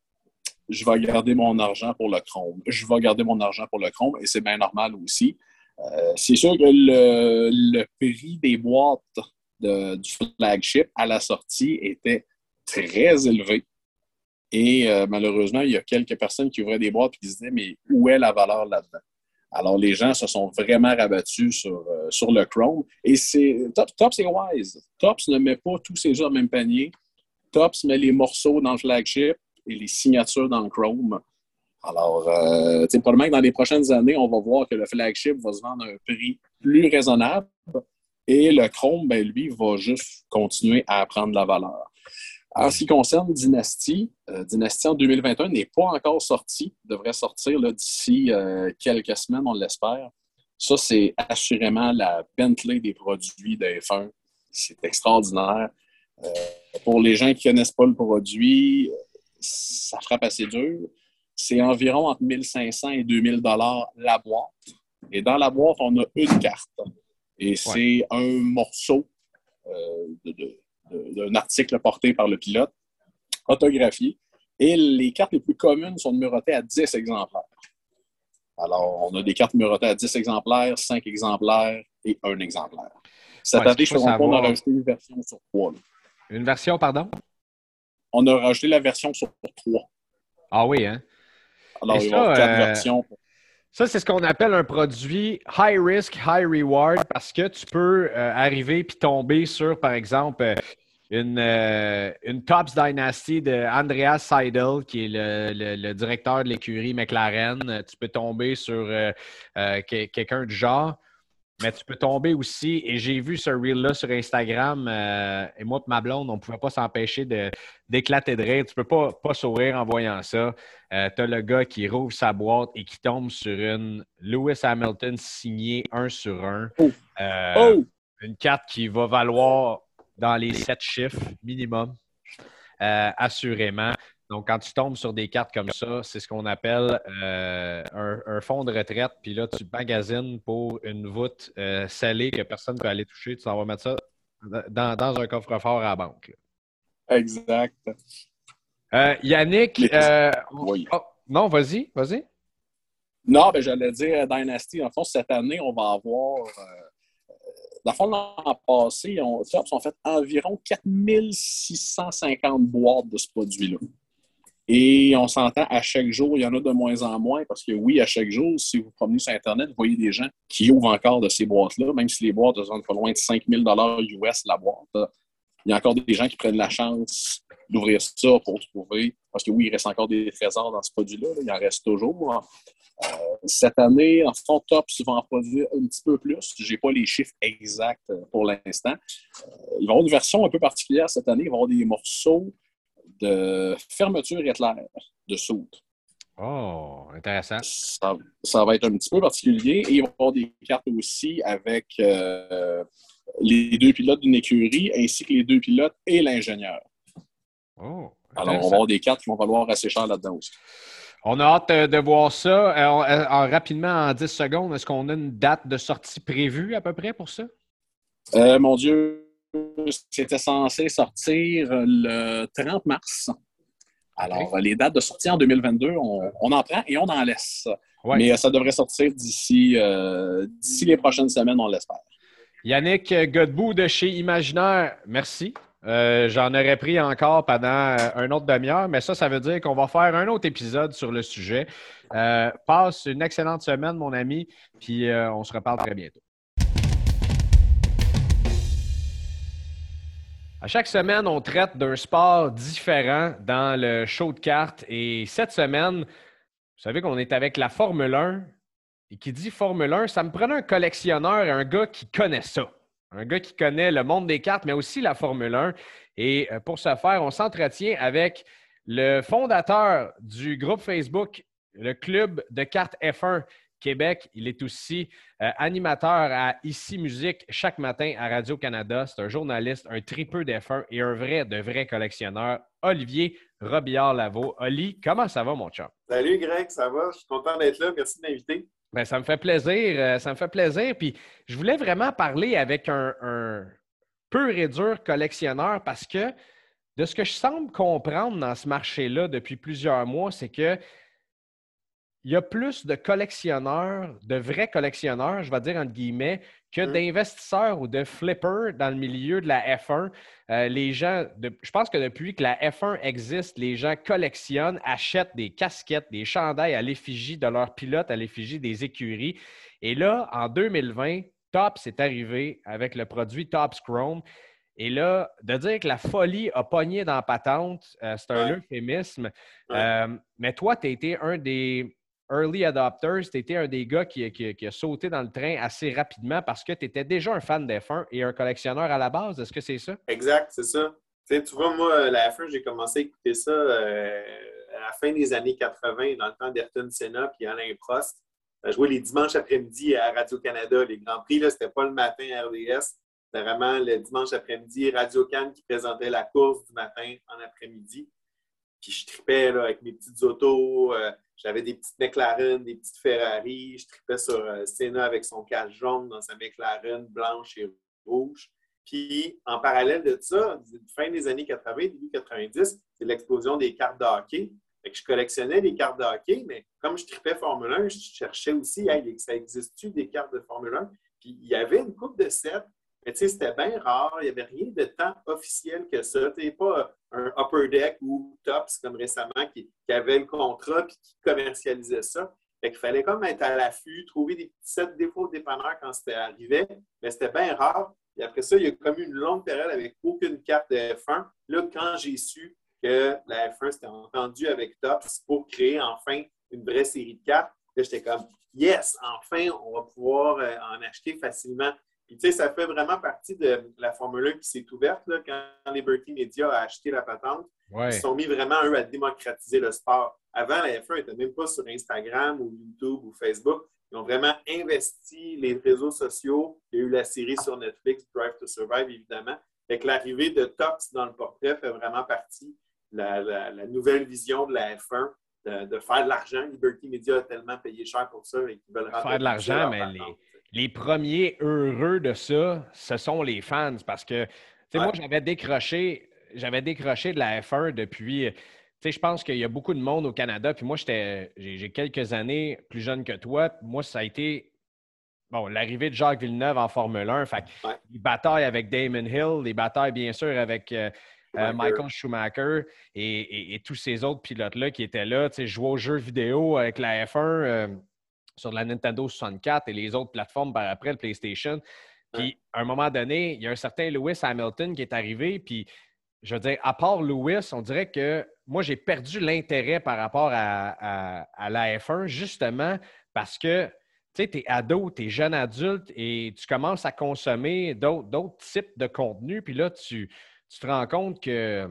je vais garder mon argent pour le Chrome. Je vais garder mon argent pour le Chrome et c'est bien normal aussi. Euh, c'est sûr que le, prix des boîtes du flagship à la sortie était très élevé. Et euh, malheureusement, il y a quelques personnes qui ouvraient des boîtes et qui se disaient Mais où est la valeur là-dedans? Alors, les gens se sont vraiment rabattus sur, euh, sur le Chrome. Et c'est Tops est wise. Tops ne met pas tous ses œufs dans le même panier. Tops met les morceaux dans le flagship et les signatures dans Chrome. Alors, euh, probablement que dans les prochaines années, on va voir que le flagship va se vendre à un prix plus raisonnable et le Chrome, ben, lui, va juste continuer à prendre la valeur. En ce qui concerne Dynasty, euh, Dynasty en 2021 n'est pas encore sorti, devrait sortir d'ici euh, quelques semaines, on l'espère. Ça, c'est assurément la Bentley des produits de F1. C'est extraordinaire. Euh, pour les gens qui ne connaissent pas le produit, ça frappe assez dur. C'est environ entre 1500 et 2000 dollars la boîte. Et dans la boîte, on a une carte. Et c'est un morceau euh, d'un article porté par le pilote, autographié. Et les cartes les plus communes sont numérotées à 10 exemplaires. Alors, on a des cartes numérotées à 10 exemplaires, 5 exemplaires et 1 exemplaire. Cette année, je pense qu'on a rajouté une version sur 3. Une version, pardon? On a rajouté la version sur 3. Ah oui, hein? Alors, il y aura quatre euh, versions. Ça, c'est ce qu'on appelle un produit high risk, high reward parce que tu peux euh, arriver puis tomber sur, par exemple, euh, une, une Tops Dynasty de Andreas Seidel, qui est le, directeur de l'écurie McLaren. Tu peux tomber sur quelqu'un du genre. Mais tu peux tomber aussi, et j'ai vu ce reel-là sur Instagram, euh, et moi et ma blonde, on ne pouvait pas s'empêcher d'éclater de, rire. Tu ne peux pas, pas sourire en voyant ça. Euh, tu as le gars qui rouvre sa boîte et qui tombe sur une Lewis Hamilton signée un sur un. Oh. Euh, oh! Une carte qui va valoir dans les sept chiffres minimum, assurément. Donc, quand tu tombes sur des cartes comme ça, c'est ce qu'on appelle euh, un, fonds de retraite. Puis là, tu magasines pour une voûte euh, salée que personne ne peut aller toucher. Tu vas mettre ça dans, un coffre-fort à la banque. Exact. Euh, Yannick, oui. Oh, non, vas-y, vas-y. Non, ben, j'allais dire Dynasty. En fond, cette année, on va avoir. Dans le fond, l'an passé, on, ont fait environ 4650 boîtes de ce produit-là. Et on s'entend à chaque jour, il y en a de moins en moins parce que oui, à chaque jour, si vous promenez sur Internet, vous voyez des gens qui ouvrent encore de ces boîtes-là, même si les boîtes sont pas loin de 5000 US la boîte. Il y a encore des gens qui prennent la chance d'ouvrir ça pour trouver, parce que oui, il reste encore des trésors dans ce produit-là, il en reste toujours. Euh, cette année, en fond, Top va en produire un petit peu plus. Je n'ai pas les chiffres exacts euh, pour l'instant. Euh, il va y avoir une version un peu particulière cette année. Il va y avoir des morceaux de fermeture éclair de soude. Oh, intéressant. Ça, va être un petit peu particulier. Et il va y avoir des cartes aussi avec les deux pilotes d'une écurie ainsi que les deux pilotes et l'ingénieur. Oh, Alors, on va avoir des cartes qui vont valoir assez cher là-dedans aussi. On a hâte euh, de voir ça. Euh, euh, rapidement, en 10 secondes, est-ce qu'on a une date de sortie prévue à peu près pour ça? mon Dieu, c'était censé sortir le 30 mars. Alors, les dates de sortie en 2022, on, en prend et on en laisse. Mais ça devrait sortir d'ici les prochaines semaines, on l'espère. Yannick Godbout de chez Imaginaire, merci. Euh, j'en aurais pris encore pendant euh, un autre demi-heure, mais ça, ça veut dire qu'on va faire un autre épisode sur le sujet. Euh, passe une excellente semaine, mon ami, puis on se reparle très bientôt. À chaque semaine, on traite d'un sport différent dans le show de cartes. Et cette semaine, vous savez qu'on est avec la Formule 1. Et qui dit Formule 1, ça me prenait un collectionneur et un gars qui connaît ça. Un gars qui connaît le monde des cartes, mais aussi la Formule 1. Et euh, pour ce faire, on s'entretient avec le fondateur du groupe Facebook, le Club de cartes F1 Québec. Il est aussi euh, animateur à Ici Musique chaque matin à Radio-Canada. C'est un journaliste, un tripeux d'F1 et un vrai, de vrai collectionneur. Olivier Robillard-Lavaux. Oli, comment ça va, mon chum? Salut, Greg, ça va? Je suis content d'être là. Merci de m'inviter. Ben, ça me fait plaisir. Euh, ça me fait plaisir. Puis je voulais vraiment parler avec un, un pur et dur collectionneur parce que de ce que je semble comprendre dans ce marché-là depuis plusieurs mois, c'est que il y a plus de collectionneurs, de vrais collectionneurs, je vais dire entre guillemets, que mmh. d'investisseurs ou de flippers dans le milieu de la F1. Euh, les gens, je pense que depuis que la F1 existe, les gens collectionnent, achètent des casquettes, des chandails à l'effigie de leurs pilotes, à l'effigie des écuries. Et là, en 2020, Tops est arrivé avec le produit Tops Chrome. Et là, de dire que la folie a pogné dans la patente, euh, c'est un euphémisme. Euh, mais toi, tu as été un des, early adopters, tu étais un des gars qui, a sauté dans le train assez rapidement parce que tu étais déjà un fan d'F1 et un collectionneur à la base. Est-ce que c'est ça? Exact, c'est ça. tu vois, moi, la F1, j'ai commencé à écouter ça euh, à la fin des années 80, dans le temps d'Ayrton Senna puis Alain Prost. Je jouais les dimanches après-midi à Radio-Canada. Les Grands Prix, ce n'était pas le matin à RDS. C'était vraiment le dimanche après-midi, Radio-Can qui présentait la course du matin en après-midi. Puis je tripais avec mes petites autos. Euh, j'avais des petites McLaren, des petites Ferrari. Je tripais sur euh, Senna avec son casque jaune dans sa McLaren blanche et rouge. Puis, en parallèle de ça, fin des années 80, début 90, c'est l'explosion des cartes de hockey. Que je collectionnais des cartes de hockey, mais comme je tripais Formule 1, je cherchais aussi, ça existe-tu des cartes de Formule 1? Puis, il y avait une coupe de sets mais tu sais, c'était bien rare. Il n'y avait rien de tant officiel que ça. Tu pas un upper deck ou tops comme récemment qui, avait le contrat et qui commercialisait ça. Fait qu'il fallait comme être à l'affût, trouver des petits sets défauts dépanneurs quand c'était arrivé. Mais c'était bien rare. Et après ça, il y a comme une longue période avec aucune carte de F1. Là, quand j'ai su que la F1 s'était entendue avec Tops pour créer enfin une vraie série de cartes, j'étais comme Yes, enfin, on va pouvoir euh, en acheter facilement. Puis, tu sais, ça fait vraiment partie de la Formule 1 qui s'est ouverte là, quand Liberty Media a acheté la patente. Ils se sont mis vraiment, eux, à démocratiser le sport. Avant, la F1 n'était même pas sur Instagram ou YouTube ou Facebook. Ils ont vraiment investi les réseaux sociaux. Il y a eu la série sur Netflix, Drive to Survive, évidemment. Avec l'arrivée de Tox dans le portrait fait vraiment partie de la, nouvelle vision de la F1 de, faire de l'argent. Liberty Media a tellement payé cher pour ça et qu'ils veulent Faire de l'argent, mais les, les premiers heureux de ça, ce sont les fans parce que, tu sais, moi, j'avais décroché, j'avais décroché de la F1 depuis, sais, je pense qu'il y a beaucoup de monde au Canada. Puis moi, j'ai quelques années plus jeune que toi. Moi, ça a été bon, l'arrivée de Jacques Villeneuve en Formule 1. Fait Les batailles avec Damon Hill, les batailles, bien sûr, avec euh, euh, Michael Schumacher et, tous ces autres pilotes-là qui étaient là. Tu sais, jouer aux jeux vidéo avec la F1 euh, sur la Nintendo 64 et les autres plateformes par après, le PlayStation. Puis, à un moment donné, il y a un certain Lewis Hamilton qui est arrivé. Puis, je veux dire, à part Lewis, on dirait que moi, j'ai perdu l'intérêt par rapport à, la F1, justement parce que tu sais, tu es ado, tu es jeune adulte et tu commences à consommer d'autres types de contenus. Puis là, tu, te rends compte que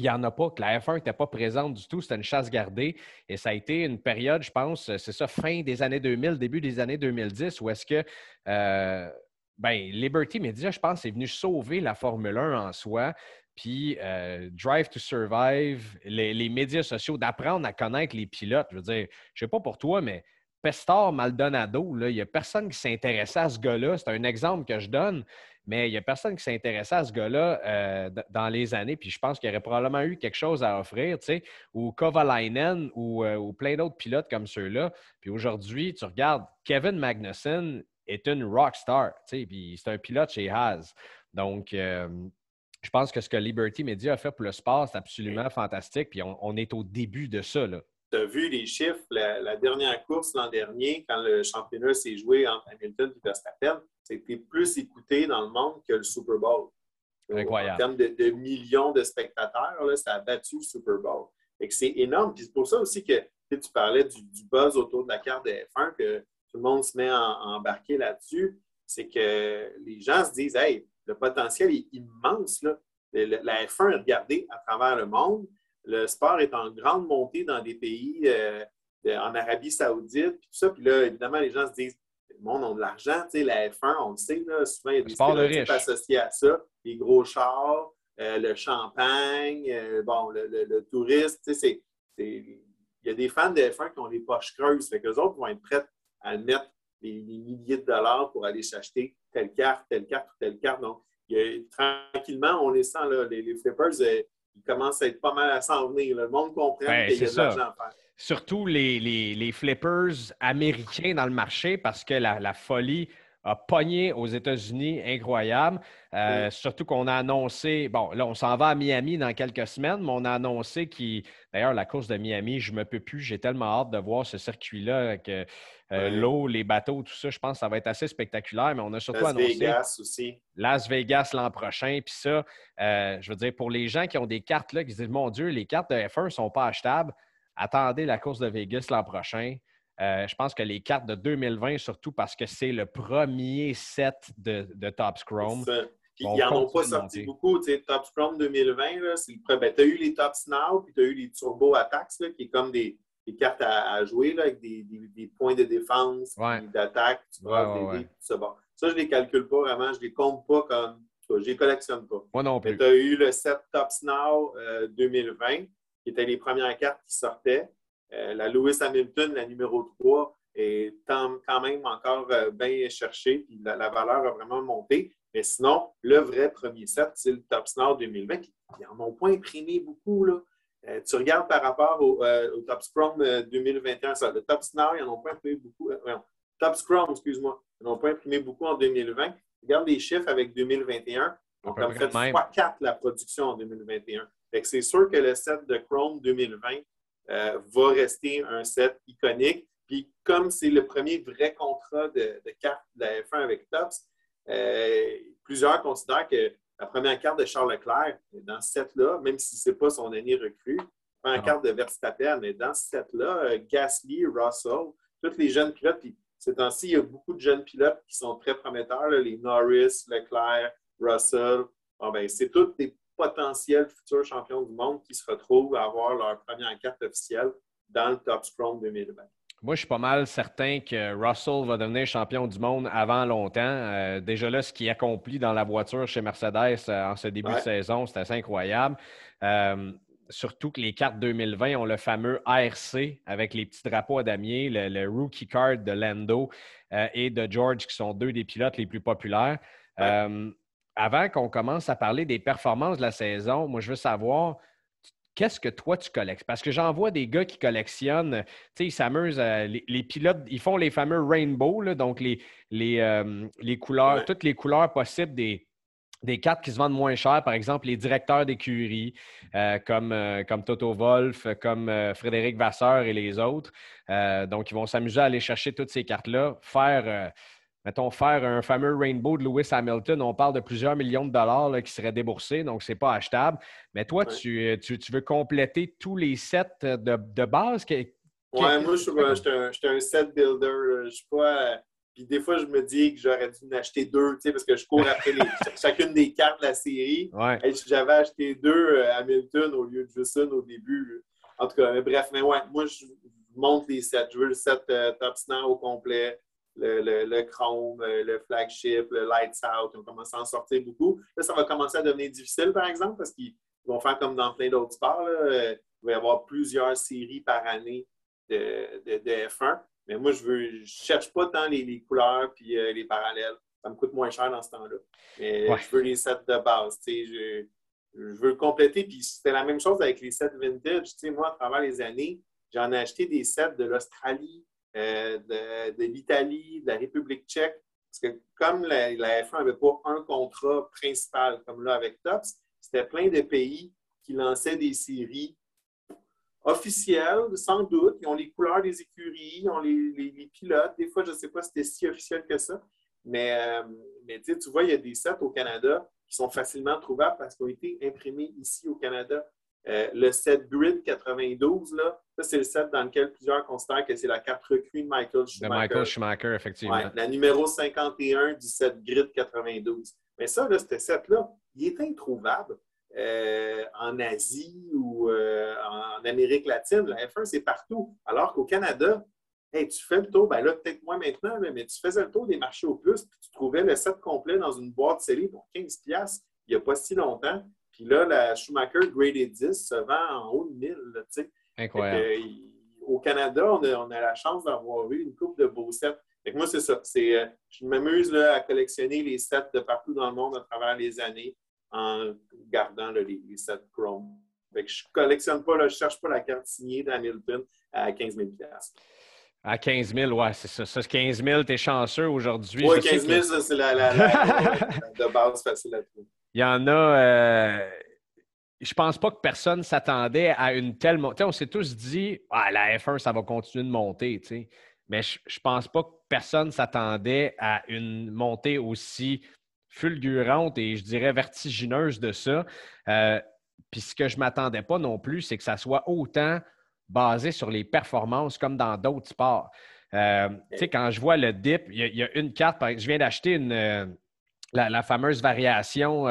il n'y en a pas, que la F1 n'était pas présente du tout. C'était une chasse gardée. Et ça a été une période, je pense, c'est ça, fin des années 2000, début des années 2010, où est-ce que euh, ben, Liberty Media, je pense, est venu sauver la Formule 1 en soi. Puis euh, Drive to Survive, les, médias sociaux, d'apprendre à connaître les pilotes. Je veux dire, je ne sais pas pour toi, mais Pestor Maldonado, il n'y a personne qui s'intéressait à ce gars-là. C'est un exemple que je donne, mais il n'y a personne qui s'intéressait à ce gars-là euh, dans les années. Puis je pense qu'il aurait probablement eu quelque chose à offrir, tu sais, ou Kovalainen ou, euh, ou plein d'autres pilotes comme ceux-là. Puis aujourd'hui, tu regardes Kevin Magnussen, est une rock star. Puis c'est un pilote chez Haas. Donc, euh, je pense que ce que Liberty Media a fait pour le sport, c'est absolument fantastique. Puis on, est au début de ça. Tu as vu les chiffres, la, dernière course l'an dernier, quand le championnat s'est joué entre Hamilton et Verstappen, c'était plus écouté dans le monde que le Super Bowl. Incroyable. En termes de, millions de spectateurs, là, ça a battu le Super Bowl. c'est énorme. Puis c'est pour ça aussi que tu parlais du, du, buzz autour de la carte de F1, que tout le monde se met à, embarquer là-dessus, c'est que les gens se disent Hey, le potentiel est immense. Là. La F1 est regardée à travers le monde. Le sport est en grande montée dans des pays euh, en Arabie Saoudite, puis tout ça. Puis là, évidemment, les gens se disent le monde a de l'argent, tu sais, la F1, on le sait, là, souvent, il y a des stéréotypes associés à ça, les gros chars, euh, le champagne, euh, bon, le, le, touriste, tu sais, il y a des fans de F1 qui ont les poches creuses, fait qu'eux autres vont être prêts à mettre des, milliers de dollars pour aller s'acheter telle carte, telle carte ou telle carte. Donc, tranquillement, on les sent, là, les, flippers, euh, ils commencent à être pas mal à s'en venir. Le monde comprend ben, qu'il y a de l'argent à faire. Surtout les, les, flippers américains dans le marché parce que la, la folie a pogné aux États-Unis, incroyable. Euh, surtout qu'on a annoncé, bon, là, on s'en va à Miami dans quelques semaines, mais on a annoncé qui, d'ailleurs, la course de Miami, je ne me peux plus, j'ai tellement hâte de voir ce circuit-là avec euh, l'eau, les bateaux, tout ça. Je pense que ça va être assez spectaculaire, mais on a surtout annoncé. Las Vegas aussi. Las Vegas l'an prochain. Puis ça, euh, je veux dire, pour les gens qui ont des cartes là, qui se disent, mon Dieu, les cartes de F1 ne sont pas achetables, attendez la course de Vegas l'an prochain. Euh, je pense que les cartes de 2020, surtout parce que c'est le premier set de, de Top Scrum. Ils n'en ont pas sorti beaucoup. Top Scrum 2020, c'est le premier. tu as eu les Top Snow, puis tu as eu les Turbo Attacks, qui est comme des, cartes à, jouer là, avec des, points de défense, d'attaque. Tu ouais, ça. Bon. ça, je ne les calcule pas vraiment. Je ne les compte pas comme. Je ne les collectionne pas. Moi non plus. Tu as eu le set Top Snow 2020, qui étaient les premières cartes qui sortaient. Euh, la Lewis Hamilton, la numéro 3, est quand même encore euh, bien cherchée, puis la, valeur a vraiment monté. Mais sinon, le vrai premier set, c'est le Top Snow 2020. Ils n'en ont pas imprimé beaucoup. Là. Euh, tu regardes par rapport au, Top Scrum 2021, ça, le Top Snow, ils n'en ont pas imprimé beaucoup. Top Scrum, excuse-moi, ils n'en ont pas imprimé beaucoup en 2020. Regarde les chiffres avec 2021. On a fait x4 la production en 2021. C'est sûr que le set de Chrome 2020 euh, va rester un set iconique. Puis comme c'est le premier vrai contrat de, de carte de la F1 avec Tops, euh, plusieurs considèrent que la première carte de Charles Leclerc est dans ce set-là, même si ce n'est pas son année recrue. La première ah. carte de Verstappen est dans ce set-là. Euh, Gasly, Russell, tous les jeunes pilotes. Puis ces temps-ci, il y a beaucoup de jeunes pilotes qui sont très prometteurs, les Norris, Leclerc, Russell. ben, c'est tous des potentiels futurs champions du monde qui se retrouvent à avoir leur première carte officielle dans le Top Scrum 2020. Moi, je suis pas mal certain que Russell va devenir champion du monde avant longtemps. Euh, déjà là, ce qu'il accomplit dans la voiture chez Mercedes euh, en ce début de saison, c'est assez incroyable. Euh, surtout que les cartes 2020 ont le fameux ARC avec les petits drapeaux à damier, le, rookie card de Lando et de George, qui sont deux des pilotes les plus populaires avant qu'on commence à parler des performances de la saison, moi, je veux savoir qu'est-ce que toi tu collectes? Parce que j'en vois des gars qui collectionnent, tu sais, ils s'amusent, les, pilotes, ils font les fameux rainbow, donc les, les, les couleurs, toutes les couleurs possibles des, des cartes qui se vendent moins cher, par exemple les directeurs d'écurie, euh, comme, euh, comme Toto Wolf, comme euh, Frédéric Vasseur et les autres. donc, ils vont s'amuser à aller chercher toutes ces cartes-là, faire, mettons, faire un fameux Rainbow de Lewis Hamilton. On parle de plusieurs millions de dollars qui seraient déboursés, donc ce n'est pas achetable. Mais toi, tu, veux compléter tous les sets de, de base? Oui, moi, je suis un, set builder. Je ne suis pas puis des fois, je me dis que j'aurais dû en acheter deux, parce que je cours après chacune des cartes de la série. Et j'avais acheté deux euh, Hamilton au lieu de juste une au début. En tout cas, bref, mais ouais, moi, je monte les sets. Je veux le set euh, Top Snow au complet, le, le, Chrome, le Flagship, le Lights Out. On commence à en sortir beaucoup. Là, ça va commencer à devenir difficile, par exemple, parce qu'ils vont faire comme dans plein d'autres sports. Il va y avoir plusieurs séries par année de, de, de F1. Mais moi, je ne cherche pas tant les, couleurs puis euh, les parallèles. Ça me coûte moins cher dans ce temps-là. Mais je veux les sets de base. Je, je veux compléter. Puis c'était la même chose avec les sets vintage. moi, à travers les années, j'en ai acheté des sets de l'Australie, euh, de, l'Italie, de la République tchèque. Parce que comme la, la F1 n'avait pas un contrat principal comme là avec Tops, c'était plein de pays qui lançaient des séries officiels, sans doute. Ils ont les couleurs des écuries, ils ont les, pilotes. Des fois, je ne sais pas si c'était si officiel que ça. Mais, euh, tu vois, il y a des sets au Canada qui sont facilement trouvables parce qu'ils ont été imprimés ici au Canada. Euh, le set Grid 92, là, ça, c'est le set dans lequel plusieurs considèrent que c'est la carte recrue de Michael Schumacher. De Michael Schumacher, effectivement. la numéro 51 du set Grid 92. Mais ça, là, ce set-là, il est introuvable. Euh, en Asie ou euh, en Amérique latine. La F1, c'est partout. Alors qu'au Canada, tu fais le tour, ben là, peut-être moins maintenant, mais tu faisais le tour des marchés au plus, puis tu trouvais le set complet dans une boîte scellée pour 15$ il n'y a pas si longtemps. Puis là, la Schumacher Graded 10 se vend en haut de 1000. Incroyable. au Canada, on a, la chance d'avoir eu une coupe de beaux sets. moi, c'est ça. Euh, je m'amuse à collectionner les sets de partout dans le monde à travers les années en gardant les, les, sets Chrome. je ne collectionne pas, je ne cherche pas la carte signée d'Hamilton à 15 000 à 15 000, ouais, c'est ça. ça 15 000, tu es chanceux aujourd'hui. Oui, 15 000, ça, c'est la, la, de base facile à trouver. Il y en a. Euh, je pense pas que personne s'attendait à une telle montée. On s'est tous dit, ah, la F1, ça va continuer de monter. Mais je, ne pense pas que personne s'attendait à une montée aussi fulgurante et je dirais vertigineuse de ça. Euh, puis ce que je m'attendais pas non plus, c'est que ça soit autant basé sur les performances comme dans d'autres sports. Euh, tu sais, quand je vois le dip, il y, a une carte, je viens d'acheter euh, la, fameuse variation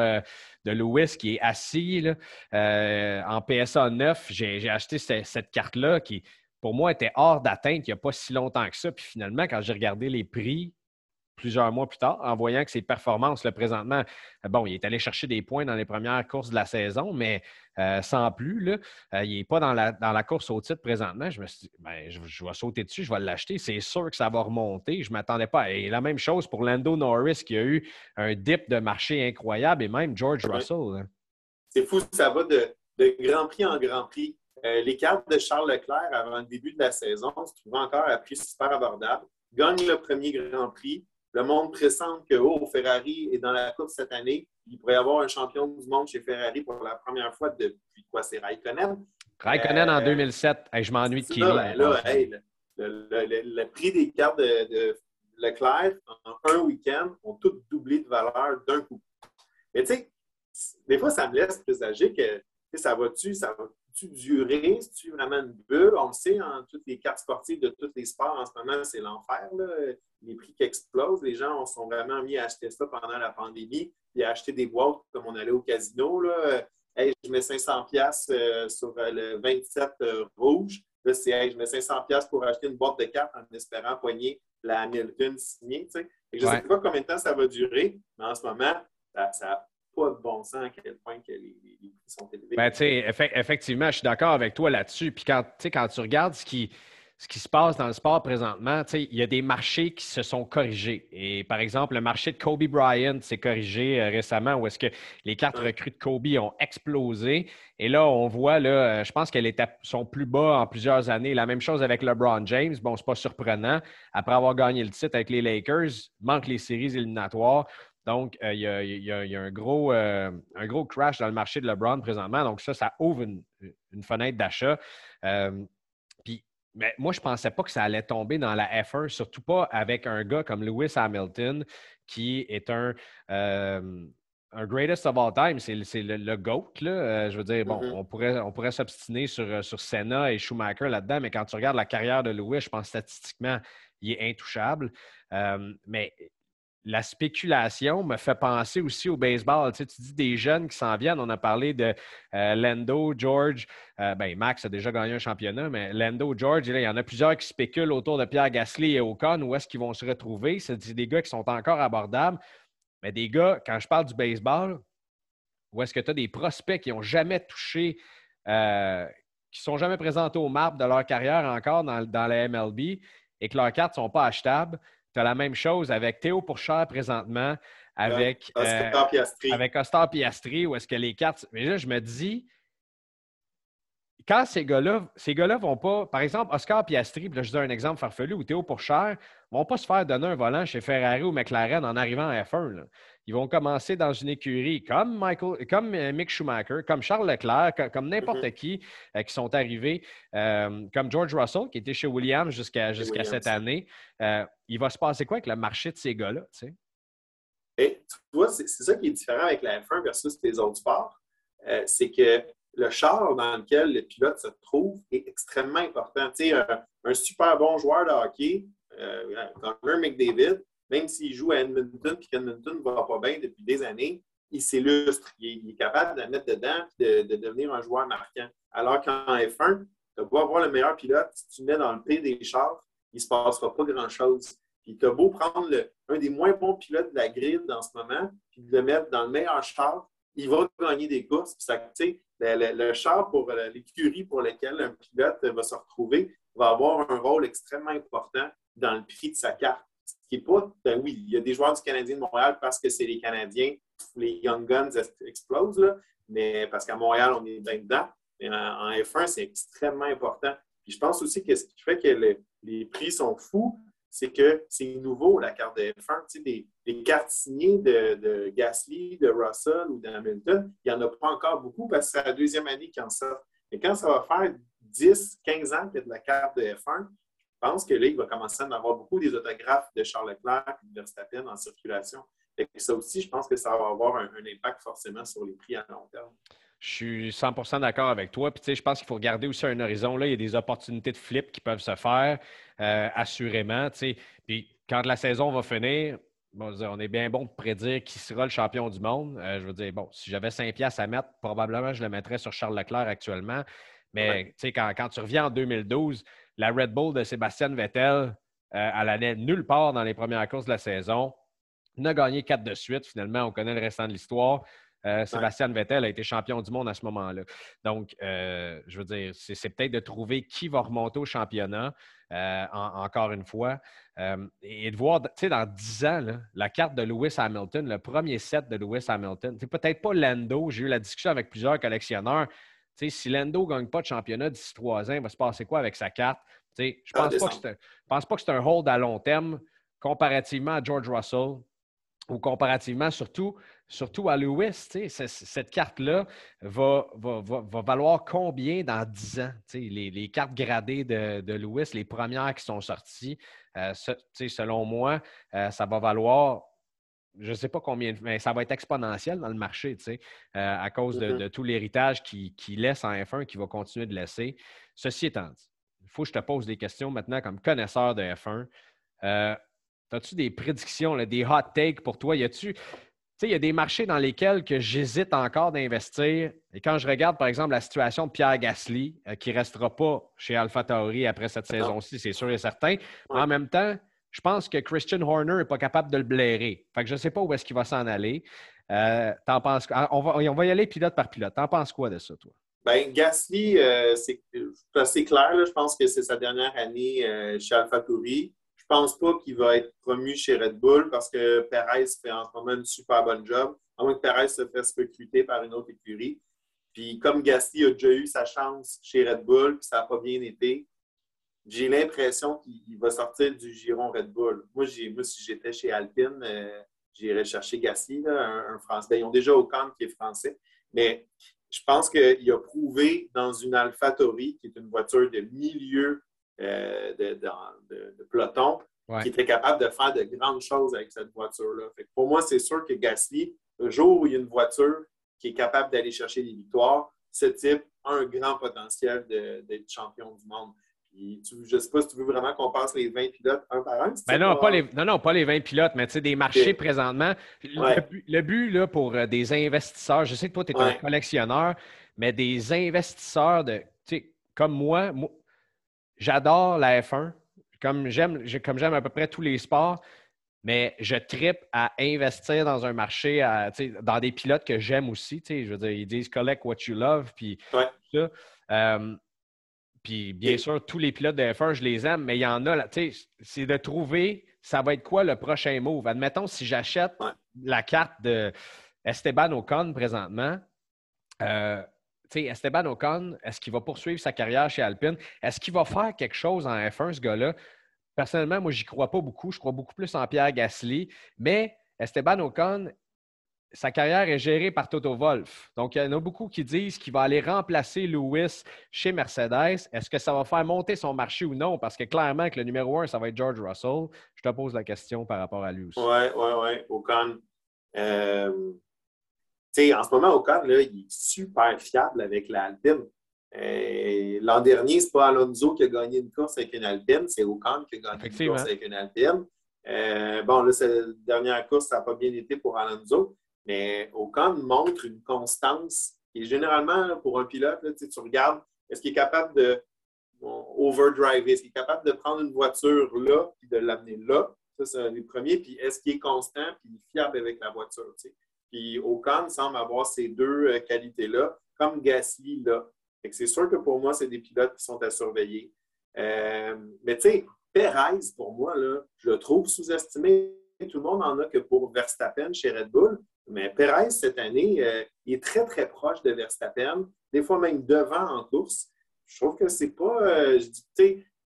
de Lewis qui est assis en PSA 9. J'ai acheté cette, cette carte-là qui, pour moi, était hors d'atteinte il n'y a pas si longtemps que ça. Puis finalement, quand j'ai regardé les prix, plusieurs mois plus tard, en voyant que ses performances, le présentement, bon, il est allé chercher des points dans les premières courses de la saison, mais euh, sans plus, là, euh, il n'est pas dans la, dans la course au titre présentement. Je me suis dit, ben, je, vais sauter dessus, je vais l'acheter. C'est sûr que ça va remonter. Je ne m'attendais pas. Et la même chose pour Lando Norris, qui a eu un dip de marché incroyable, et même George Russell. C'est fou, ça va de, Grand Prix en Grand Prix. Euh, les cartes de Charles Leclerc avant le début de la saison se trouvaient encore à prix super abordable. Gagne le premier Grand Prix, le monde pressent que oh, Ferrari est dans la course cette année. Il pourrait y avoir un champion du monde chez Ferrari pour la première fois depuis quoi? C'est Raikkonen? Raikkonen en 2007. Euh, je m'ennuie de Kimi. Là, le, prix des cartes de, Leclerc en un week-end ont tout doublé de valeur d'un coup. Mais tu sais, des fois, ça me laisse présager que ça va-tu, ça va-tu durer? C'est-tu vraiment une bulle? On le sait, en toutes les cartes sportives de tous les sports en ce moment, c'est l'enfer les prix qui explosent. Les gens sont vraiment mis à acheter ça pendant la pandémie, puis à acheter des boîtes comme on allait au casino. Là. je mets 500 pièces euh, sur euh, le 27 euh, rouge. Là, c'est je mets 500 pièces pour acheter une boîte de cartes en espérant poigner la Hamilton signée. je ne sais pas combien de temps ça va durer, mais en ce moment, ça n'a pas de bon sens à quel point que les, prix sont élevés. Ben, effectivement, je suis d'accord avec toi là-dessus. Puis quand, quand tu regardes ce qui ce qui se passe dans le sport présentement, il y a des marchés qui se sont corrigés. Et par exemple, le marché de Kobe Bryant s'est corrigé euh, récemment où est-ce que les cartes recrues de Kobe ont explosé. Et là, on voit, là, euh, je pense qu'elles sont plus bas en plusieurs années. La même chose avec LeBron James. Bon, c'est pas surprenant. Après avoir gagné le titre avec les Lakers, manque les séries éliminatoires. Donc, il y, a, un, gros, un gros crash dans le marché de LeBron présentement. Donc, ça, ça ouvre une, fenêtre d'achat. Mais moi, je ne pensais pas que ça allait tomber dans la F1, surtout pas avec un gars comme Lewis Hamilton, qui est un, euh, un greatest of all time. C'est le, GOAT. Là. Euh, je veux dire, bon, mm-hmm. on pourrait, on pourrait s'obstiner sur, euh, sur Senna et Schumacher là-dedans, mais quand tu regardes la carrière de Lewis, je pense statistiquement, il est intouchable. mais la spéculation me fait penser aussi au baseball. Tu, dis des jeunes qui s'en viennent. On a parlé de euh, Lando, George. Euh, ben, Max a déjà gagné un championnat, mais Lando, George, il y en a plusieurs qui spéculent autour de Pierre Gasly et Ocon. Où est-ce qu'ils vont se retrouver? C'est des gars qui sont encore abordables. Mais des gars, quand je parle du baseball, où est-ce que tu as des prospects qui n'ont jamais touché, euh, qui ne sont jamais présentés au marbre de leur carrière encore dans, dans la MLB et que leurs cartes ne sont pas achetables? Tu as la même chose avec Théo Pourchère présentement, avec, Oscar euh, Piastri. avec Oscar Piastri, où est-ce que les cartes. Mais là, je me dis, quand ces gars-là, ces gars-là vont pas, par exemple, Oscar Piastri, là, je donne un exemple farfelu, ou Théo Pourchère, vont pas se faire donner un volant chez Ferrari ou McLaren en arrivant à F1. Ils vont commencer dans une écurie comme Michael, comme euh, Mick Schumacher, comme Charles Leclerc, comme n'importe mm-hmm. qui euh, qui sont arrivés, euh, comme George Russell qui était chez Williams jusqu'à jusqu'à cette année. il va se passer quoi avec le marché de ces gars-là? Et tu vois, c'est ça qui est différent avec la F1 versus les autres sports. c'est que le char dans lequel le pilote se trouve est extrêmement important. Tu sais, un, super bon joueur de hockey, euh, Connor McDavid, même s'il joue à Edmonton et qu'Edmonton ne va pas bien depuis des années, il s'illustre. Il, est capable de mettre dedans et de, devenir un joueur marquant. Alors qu'en F1, tu vas avoir le meilleur pilote, si tu mets dans le P des chars, il ne se passera pas grand-chose. Puis tu as beau prendre un des moins bons pilotes de la grille en ce moment, puis le mettre dans le meilleur char, il va gagner des courses. Puis ça, le, le, char pour euh, l'écurie pour lequel un pilote va se retrouver va avoir un rôle extrêmement important dans le prix de sa carte. Ce qui n'est pas, ben oui, il y a des joueurs du Canadien de Montréal parce que c'est les Canadiens, les Young Guns explosent, là, mais parce qu'à Montréal, on est bien dedans. Mais en, F1, c'est extrêmement important. Puis je pense aussi que ce qui fait que les prix sont fous, c'est que c'est nouveau, la carte de F1. Tu sais, des, cartes signées de, Gasly, de Russell ou d'Hamilton, il n'y en a pas encore beaucoup parce que c'est la deuxième année qu'ils en sortent. Mais quand ça va faire 10, 15 ans qu'il y a de la carte de F1, je pense que là, il va commencer à en avoir beaucoup des autographes de Charles Leclerc et de Verstappen en circulation. Et ça aussi, je pense que ça va avoir un, impact forcément sur les prix à long terme. Je suis 100% d'accord avec toi. Puis, tu sais, je pense qu'il faut regarder aussi un horizon. Là, il y a des opportunités de flip qui peuvent se faire, euh, assurément. Tu sais. Puis, quand la saison va finir, on est bien bon de prédire qui sera le champion du monde. Euh, je veux dire, bon, si j'avais 5 piastres à mettre, probablement je le mettrais sur Charles Leclerc actuellement. Mais tu sais, quand, quand, tu reviens en 2012, la Red Bull de Sébastien Vettel, euh, elle allait nulle part dans les premières courses de la saison. On a gagné quatre de suite. Finalement, on connaît le restant de l'histoire. Euh, Sébastien Vettel a été champion du monde à ce moment-là. Donc, euh, je veux dire, c'est peut-être de trouver qui va remonter au championnat, encore une fois, et de voir, tu sais, dans dix ans, la carte de Lewis Hamilton, le premier set de Lewis Hamilton, c'est peut-être pas Lando. J'ai eu la discussion avec plusieurs collectionneurs si Lando ne gagne pas de championnat d'ici trois ans, il va se passer quoi avec sa carte? je ne pense, pense, pas que c'est un hold à long terme comparativement à George Russell ou comparativement surtout, surtout à Lewis. Cette carte-là va, va, valoir combien dans dix ans? Les, les, cartes gradées de, de, Lewis, les premières qui sont sorties, euh, selon moi, euh, ça va valoir je ne sais pas combien, mais ça va être exponentiel dans le marché, tu sais, euh, à cause de, mm-hmm. tout l'héritage qu'il qui laisse en F1 qui va continuer de laisser. Ceci étant dit, il faut que je te pose des questions maintenant comme connaisseur de F1. Euh, as-tu des prédictions, des hot takes pour toi? Y a-tu. Tu sais, il y a des marchés dans lesquels que j'hésite encore d'investir. Et quand je regarde, par exemple, la situation de Pierre Gasly, euh, qui ne restera pas chez Alpha Tauri après cette saison-ci, c'est sûr et certain. En même temps, je pense que Christian Horner n'est pas capable de le blairer. Fait que je ne sais pas où est-ce qu'il va s'en aller. Euh, penses, on, va, on va y aller pilote par pilote. T'en penses quoi de ça, toi? Ben, Gasly, euh, c'est assez clair. Je pense que c'est sa dernière année chez AlphaTauri. Je pense pas qu'il va être promu chez Red Bull parce que Perez fait en ce moment une super bonne job. À moins que Perez se fasse recruter par une autre écurie. Puis comme Gasly a déjà eu sa chance chez Red Bull, puis ça n'a pas bien été, j'ai l'impression qu'il va sortir du giron Red Bull. Moi, si j'étais chez Alpine, euh, j'irais chercher Gasly, un, Français. Ils ont déjà Ocon qui est français. Mais je pense qu'il a prouvé dans une AlphaTauri, qui est une voiture de milieu euh, de, peloton, qui était capable de faire de grandes choses avec cette voiture-là. Pour moi, c'est sûr que Gasly, le jour où il y a une voiture qui est capable d'aller chercher des victoires, ce type a un grand potentiel d'être champion du monde je ne sais pas si tu veux vraiment qu'on passe les 20 pilotes un par un. Ben non, pas les, non, non, pas les 20 pilotes, mais des marchés présentement. Le, but là, pour euh, des investisseurs, je sais que toi, tu es un collectionneur, mais des investisseurs de, comme moi, j'adore la F1, comme j'aime, comme j'aime à peu près tous les sports, mais je tripe à investir dans un marché, dans des pilotes que j'aime aussi. Je veux dire, ils disent collect what you love, puis ça. Euh, puis bien sûr, tous les pilotes de F1, je les aime, mais il y en a, tu sais, c'est de trouver ça va être quoi le prochain move? Admettons, si j'achète la carte de Esteban Ocon présentement, euh, Esteban Ocon, est-ce qu'il va poursuivre sa carrière chez Alpine? Est-ce qu'il va faire quelque chose en F1, ce gars-là? Personnellement, moi, j'y crois pas beaucoup. Je crois beaucoup plus en Pierre Gasly. Mais Esteban Ocon sa carrière est gérée par Toto Wolff. Donc, il y en a beaucoup qui disent qu'il va aller remplacer Lewis chez Mercedes. Est-ce que ça va faire monter son marché ou non? Parce que clairement, que le numéro un, ça va être George Russell. Je te pose la question par rapport à lui aussi. Oui, oui, oui. Ocon. Euh, en ce moment, Ocon, là, il est super fiable avec l'Alpine. Euh, l'an dernier, ce n'est pas Alonso qui a gagné une course avec une Alpine, c'est Ocon qui a gagné une course avec une Alpine. Euh, bon, là, cette dernière course, ça n'a pas bien été pour Alonso. Mais Ocon montre une constance et généralement, pour un pilote, tu regardes, est-ce qu'il est capable de overdriver, est-ce qu'il est capable de prendre une voiture là et de l'amener là? Ça, c'est les premiers. Puis est-ce qu'il est constant et fiable avec la voiture? Puis Ocon semble avoir ces deux euh, qualités-là, comme Gasly là. C'est sûr que pour moi, c'est des pilotes qui sont à surveiller. Euh, mais tu sais, Perez, pour moi, là, je le trouve sous-estimé. Tout le monde en a que pour Verstappen chez Red Bull. Mais Perez, cette année, euh, il est très, très proche de Verstappen, des fois même devant en course. Je trouve que c'est pas. Euh,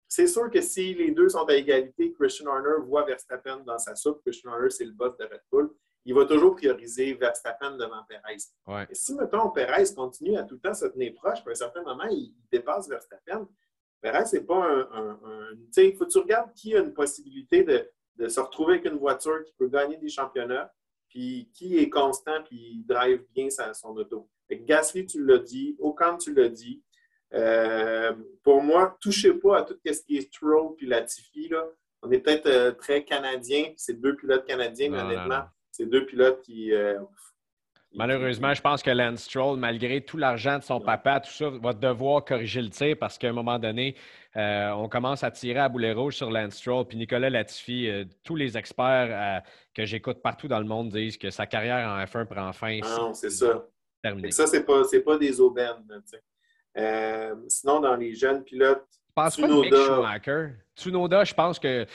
c'est sûr que si les deux sont à égalité, Christian Horner voit Verstappen dans sa soupe, Christian Horner, c'est le boss de Red Bull, il va toujours prioriser Verstappen devant Perez. Et si, mettons, Perez continue à tout le temps se tenir proche, à un certain moment, il, dépasse Verstappen, Perez, c'est pas un. il faut que tu regardes qui a une possibilité de, de se retrouver avec une voiture qui peut gagner des championnats puis qui est constant, puis drive bien son auto. Gasly, tu l'as dit. Ocon, tu l'as dit. Euh, pour moi, touchez pas à tout ce qui est Stroll puis Latifi. Là. On est peut-être euh, très canadiens, c'est deux pilotes canadiens, mais honnêtement, c'est deux pilotes qui, euh, Malheureusement, je pense que Lance Stroll, malgré tout l'argent de son papa, tout ça, va devoir corriger le tir parce qu'à un moment donné, euh, on commence à tirer à boulet rouge sur Lance Stroll. Puis Nicolas Latifi, euh, tous les experts euh, que j'écoute partout dans le monde disent que sa carrière en F1 prend fin. Non, c'est ça. Terminé. Ça, c'est pas, pas des aubaines. sinon, dans les jeunes pilotes, je pense Tsunoda... Pas Schumacher. Tsunoda, je pense que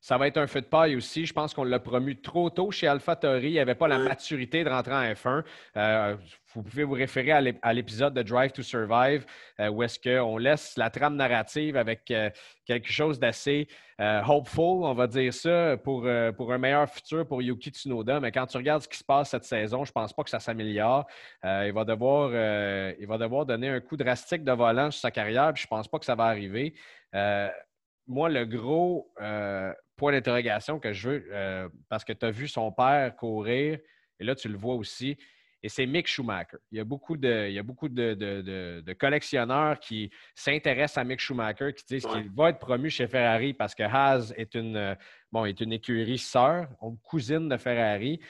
ça va être un feu de paille aussi. Je pense qu'on l'a promu trop tôt chez AlphaTauri. Il n'y avait pas la maturité de rentrer en F1. Euh, vous pouvez vous référer à l'épisode de Drive to Survive, euh, où est-ce qu'on laisse la trame narrative avec euh, quelque chose d'assez hopeful, on va dire ça, pour, pour un meilleur futur pour Yuki Tsunoda. Mais quand tu regardes ce qui se passe cette saison, je ne pense pas que ça s'améliore. il, va devoir, il va devoir donner un coup drastique de volant sur sa carrière, puis je ne pense pas que ça va arriver moi, le gros point d'interrogation que je veux, euh, parce que tu as vu son père courir, et là, tu le vois aussi, et c'est Mick Schumacher. Il y a beaucoup de, il y a beaucoup de, collectionneurs qui s'intéressent à Mick Schumacher, qui disent qu'il va être promu chez Ferrari parce que Haas est une, bon, est une écurie sœur, cousine de Ferrari.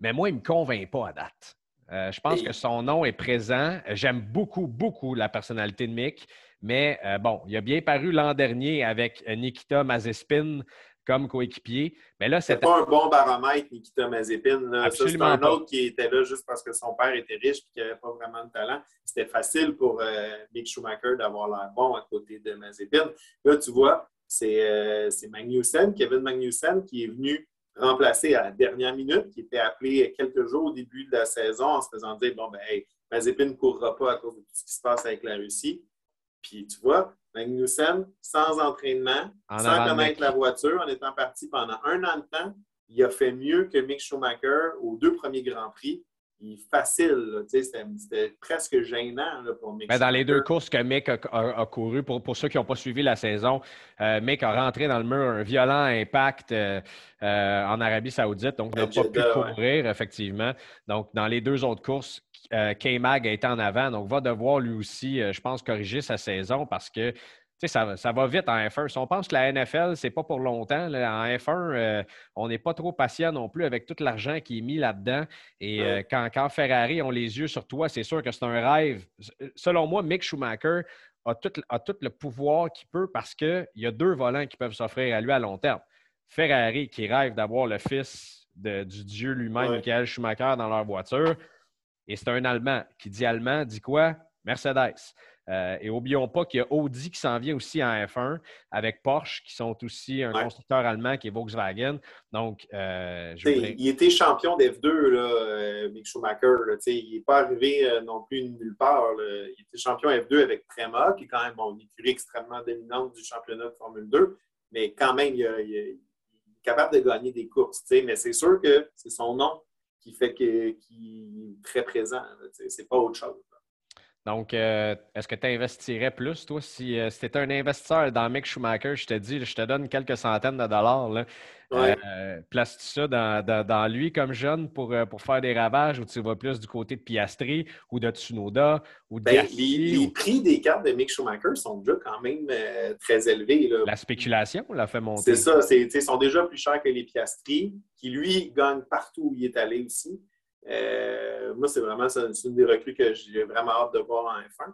Mais moi, il ne me convainc pas à date. Euh, je pense que son nom est présent. J'aime beaucoup, beaucoup la personnalité de Mick. Mais euh, bon, il a bien paru l'an dernier avec Nikita Mazespin comme coéquipier. Mais là, c'est pas un bon baromètre, Nikita Mazepin. C'est un autre qui était là juste parce que son père était riche et qu'il n'avait pas vraiment de talent. C'était facile pour euh, Mick Schumacher d'avoir l'air bon à côté de Mazepin. Là, tu vois, c'est euh, Magnussen, Kevin Magnussen, qui est venu remplacer à la dernière minute, qui était appelé quelques jours au début de la saison en se faisant dire bon, ben, hey, Mazepin ne courra pas à cause de tout ce qui se passe avec la Russie. Puis tu vois, Magnussen, sans entraînement, sans connaître la voiture, en étant parti pendant un an de temps, il a fait mieux que Mick Schumacher aux deux premiers Grands Prix. Il est facile, c'était presque gênant pour Mick. dans les deux courses que Mick a, couru, pour, pour, ceux qui n'ont pas suivi la saison, euh, Mick a rentré dans le mur un violent impact euh, euh, en Arabie Saoudite, donc il n'a pas pu courir, effectivement. Donc, dans les deux autres courses, euh, K-Mag a été en avant, donc va devoir lui aussi, euh, je pense, corriger sa saison parce que ça, ça, va vite en F1. Si on pense que la NFL, c'est pas pour longtemps, en F1, euh, on n'est pas trop patient non plus avec tout l'argent qui est mis là-dedans. Et quand, quand, Ferrari ont les yeux sur toi, c'est sûr que c'est un rêve. Selon moi, Mick Schumacher a tout, a tout le pouvoir qu'il peut parce qu'il y a deux volants qui peuvent s'offrir à lui à long terme. Ferrari qui rêve d'avoir le fils du dieu lui-même, Michael Schumacher, dans leur voiture. Et c'est un Allemand. Qui dit Allemand dit quoi? Mercedes. Euh, et n'oublions pas qu'il y a Audi qui s'en vient aussi en F1 avec Porsche, qui sont aussi un constructeur allemand qui est Volkswagen. Donc, euh, Il était champion d'F2, euh, Mick Schumacher. il n'est pas arrivé non plus nulle part. Il était champion F2 avec Prema, qui est quand même une écurie extrêmement dominante du championnat de Formule 2. Mais quand même, il, est capable de gagner des courses. Mais c'est sûr que c'est son nom qui fait qu'il est très présent. C'est pas autre chose. Donc, euh, est-ce que tu investirais plus, toi, si, euh, tu étais un investisseur dans Mick Schumacher, je te dis, je te donne quelques centaines de dollars. Là. Euh, Place-tu ça dans, lui comme jeune pour, pour faire des ravages ou tu vas plus du côté de Piastri ou de Tsunoda ou de ben, les, prix des cartes de Mick Schumacher sont déjà quand même très élevés. La spéculation l'a fait monter. C'est ça. Ils sont déjà plus chers que les Piastri, qui lui gagnent partout où il est allé aussi. Euh, moi, c'est vraiment une des recrues que j'ai vraiment hâte de voir en F1.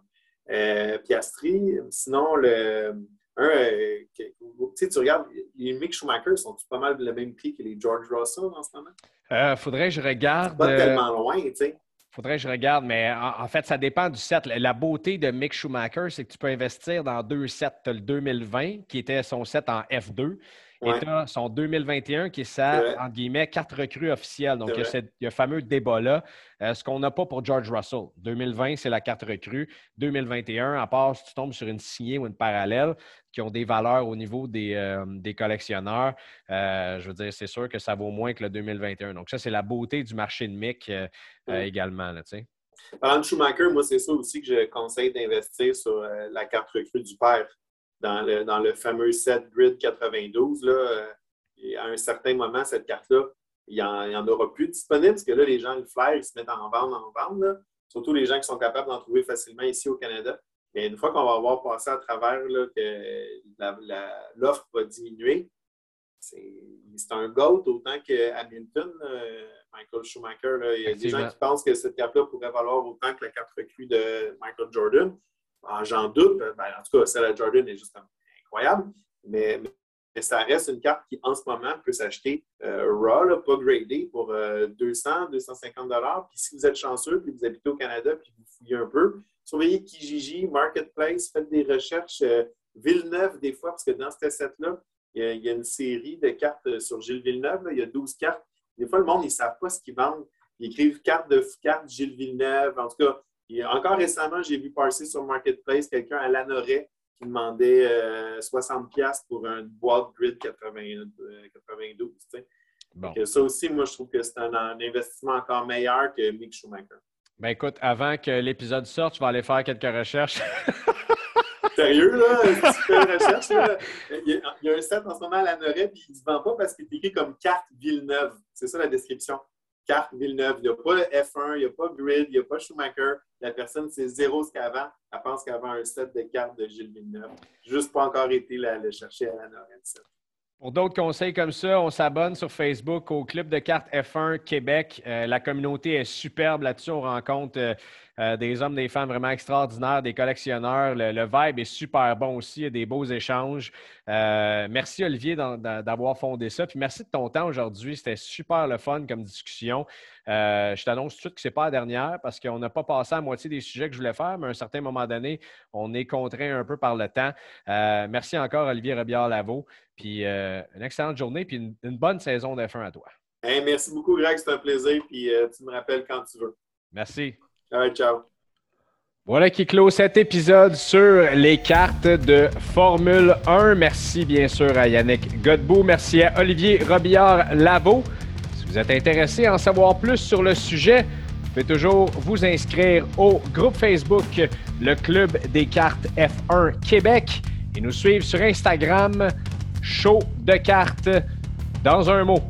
Euh, Piastri, sinon, le, un, euh, tu regardes, les Mick Schumacher sont pas mal le même prix que les George Russell en ce moment? Faudrait que je regarde. Pas tellement loin, tu sais. Faudrait que je regarde, mais en, fait, ça dépend du set. La beauté de Mick Schumacher, c'est que tu peux investir dans deux sets. Tu as le 2020, qui était son set en F2, et tu as son 2021 qui est sa, entre guillemets, quatre recrues officielles. Donc, il y, a ce, il fameux débat-là. Euh, ce qu'on n'a pas pour George Russell. 2020, c'est la carte recrue. 2021, à part si tu tombes sur une signée ou une parallèle qui ont des valeurs au niveau des, euh, collectionneurs, euh, je veux dire, c'est sûr que ça vaut moins que le 2021. Donc, ça, c'est la beauté du marché de MIC également. Là, Parlant de Schumacher, moi, c'est ça aussi que je conseille d'investir sur la carte recrue du père dans le, fameux set Grid 92. Là, euh, à un certain moment, cette carte-là, il n'y en, aura plus disponible parce que là, les gens, le flair, ils se mettent en vente, en vente. Surtout les gens qui sont capables d'en trouver facilement ici au Canada. Mais une fois qu'on va avoir passé à travers là, que l'offre va diminuer, c'est un GOAT autant que Hamilton, Michael Schumacher. il y a des gens qui pensent que cette carte-là pourrait valoir autant que la carte recrue de Michael Jordan. J'en doute. Ben, en tout cas, celle à Jordan est juste incroyable. Mais, ça reste une carte qui, en ce moment, peut s'acheter euh, raw, pas gradé, pour 200, euh, 250 Puis si vous êtes chanceux, puis vous habitez au Canada, puis vous fouillez un peu, surveillez Kijiji, Marketplace, faites des recherches. Euh, Villeneuve, des fois, parce que dans ce set-là, il, y, a une série de cartes sur Gilles Villeneuve. il y a 12 cartes. Des fois, le monde, ils ne savent pas ce qu'ils vendent. Ils écrivent carte de carte Gilles Villeneuve. En tout cas, encore récemment, j'ai vu passer sur Marketplace quelqu'un à Lanoret qui demandait 60$ euh, pour une boîte grid 92. ça aussi, moi, je trouve que c'est un, investissement encore meilleur que Mick Schumacher. Ben écoute, avant que l'épisode sorte, tu vas aller faire quelques recherches. Sérieux, là? Tu fais une recherche, là? Il y, a, un set en ce moment à Lanoret, puis il ne se vend pas parce qu'il est écrit comme carte Villeneuve. C'est ça la description carte Villeneuve. Il n'y a pas le F1, il n'y a pas Grid, il n'y a pas Schumacher. La personne, c'est zéro ce qu'avant. Elle pense qu'avant un set de cartes de Gilles Villeneuve. Juste pas encore été la, le chercher à la Norense. Pour d'autres conseils comme ça, on s'abonne sur Facebook au Club de cartes F1 Québec. Euh, la communauté est superbe là-dessus. On rencontre euh, euh, des hommes, des femmes vraiment extraordinaires, des collectionneurs. Le, vibe est super bon aussi. Il y a des beaux échanges. Euh, merci, Olivier, d'avoir fondé ça. Puis merci de ton temps aujourd'hui. C'était super le fun comme discussion. Euh, je t'annonce tout de suite que ce n'est pas la dernière parce qu'on n'a pas passé à moitié des sujets que je voulais faire, mais à un certain moment donné, on est contraint un peu par le temps. merci encore, Olivier Robillard-Lavaux. Puis une excellente journée, puis une, bonne saison de F1 à toi. merci beaucoup, Greg. C'est un plaisir. Puis tu me rappelles quand tu veux. Merci. Ciao. Voilà qui clôt cet épisode sur les cartes de Formule 1. Merci bien sûr à Yannick Godbout. Merci à Olivier Robillard-Labo. Si vous êtes intéressé à en savoir plus sur le sujet, vous pouvez toujours vous inscrire au groupe Facebook Le Club des cartes F1 Québec et nous suivre sur Instagram Show de cartes dans un mot.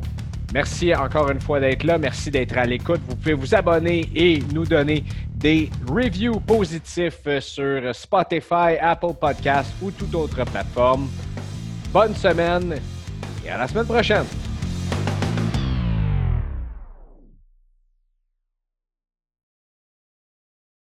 Merci encore une fois d'être là. Merci d'être à l'écoute. Vous pouvez vous abonner et nous donner des reviews positifs sur Spotify, Apple Podcasts ou toute autre plateforme. Bonne semaine et à la semaine prochaine.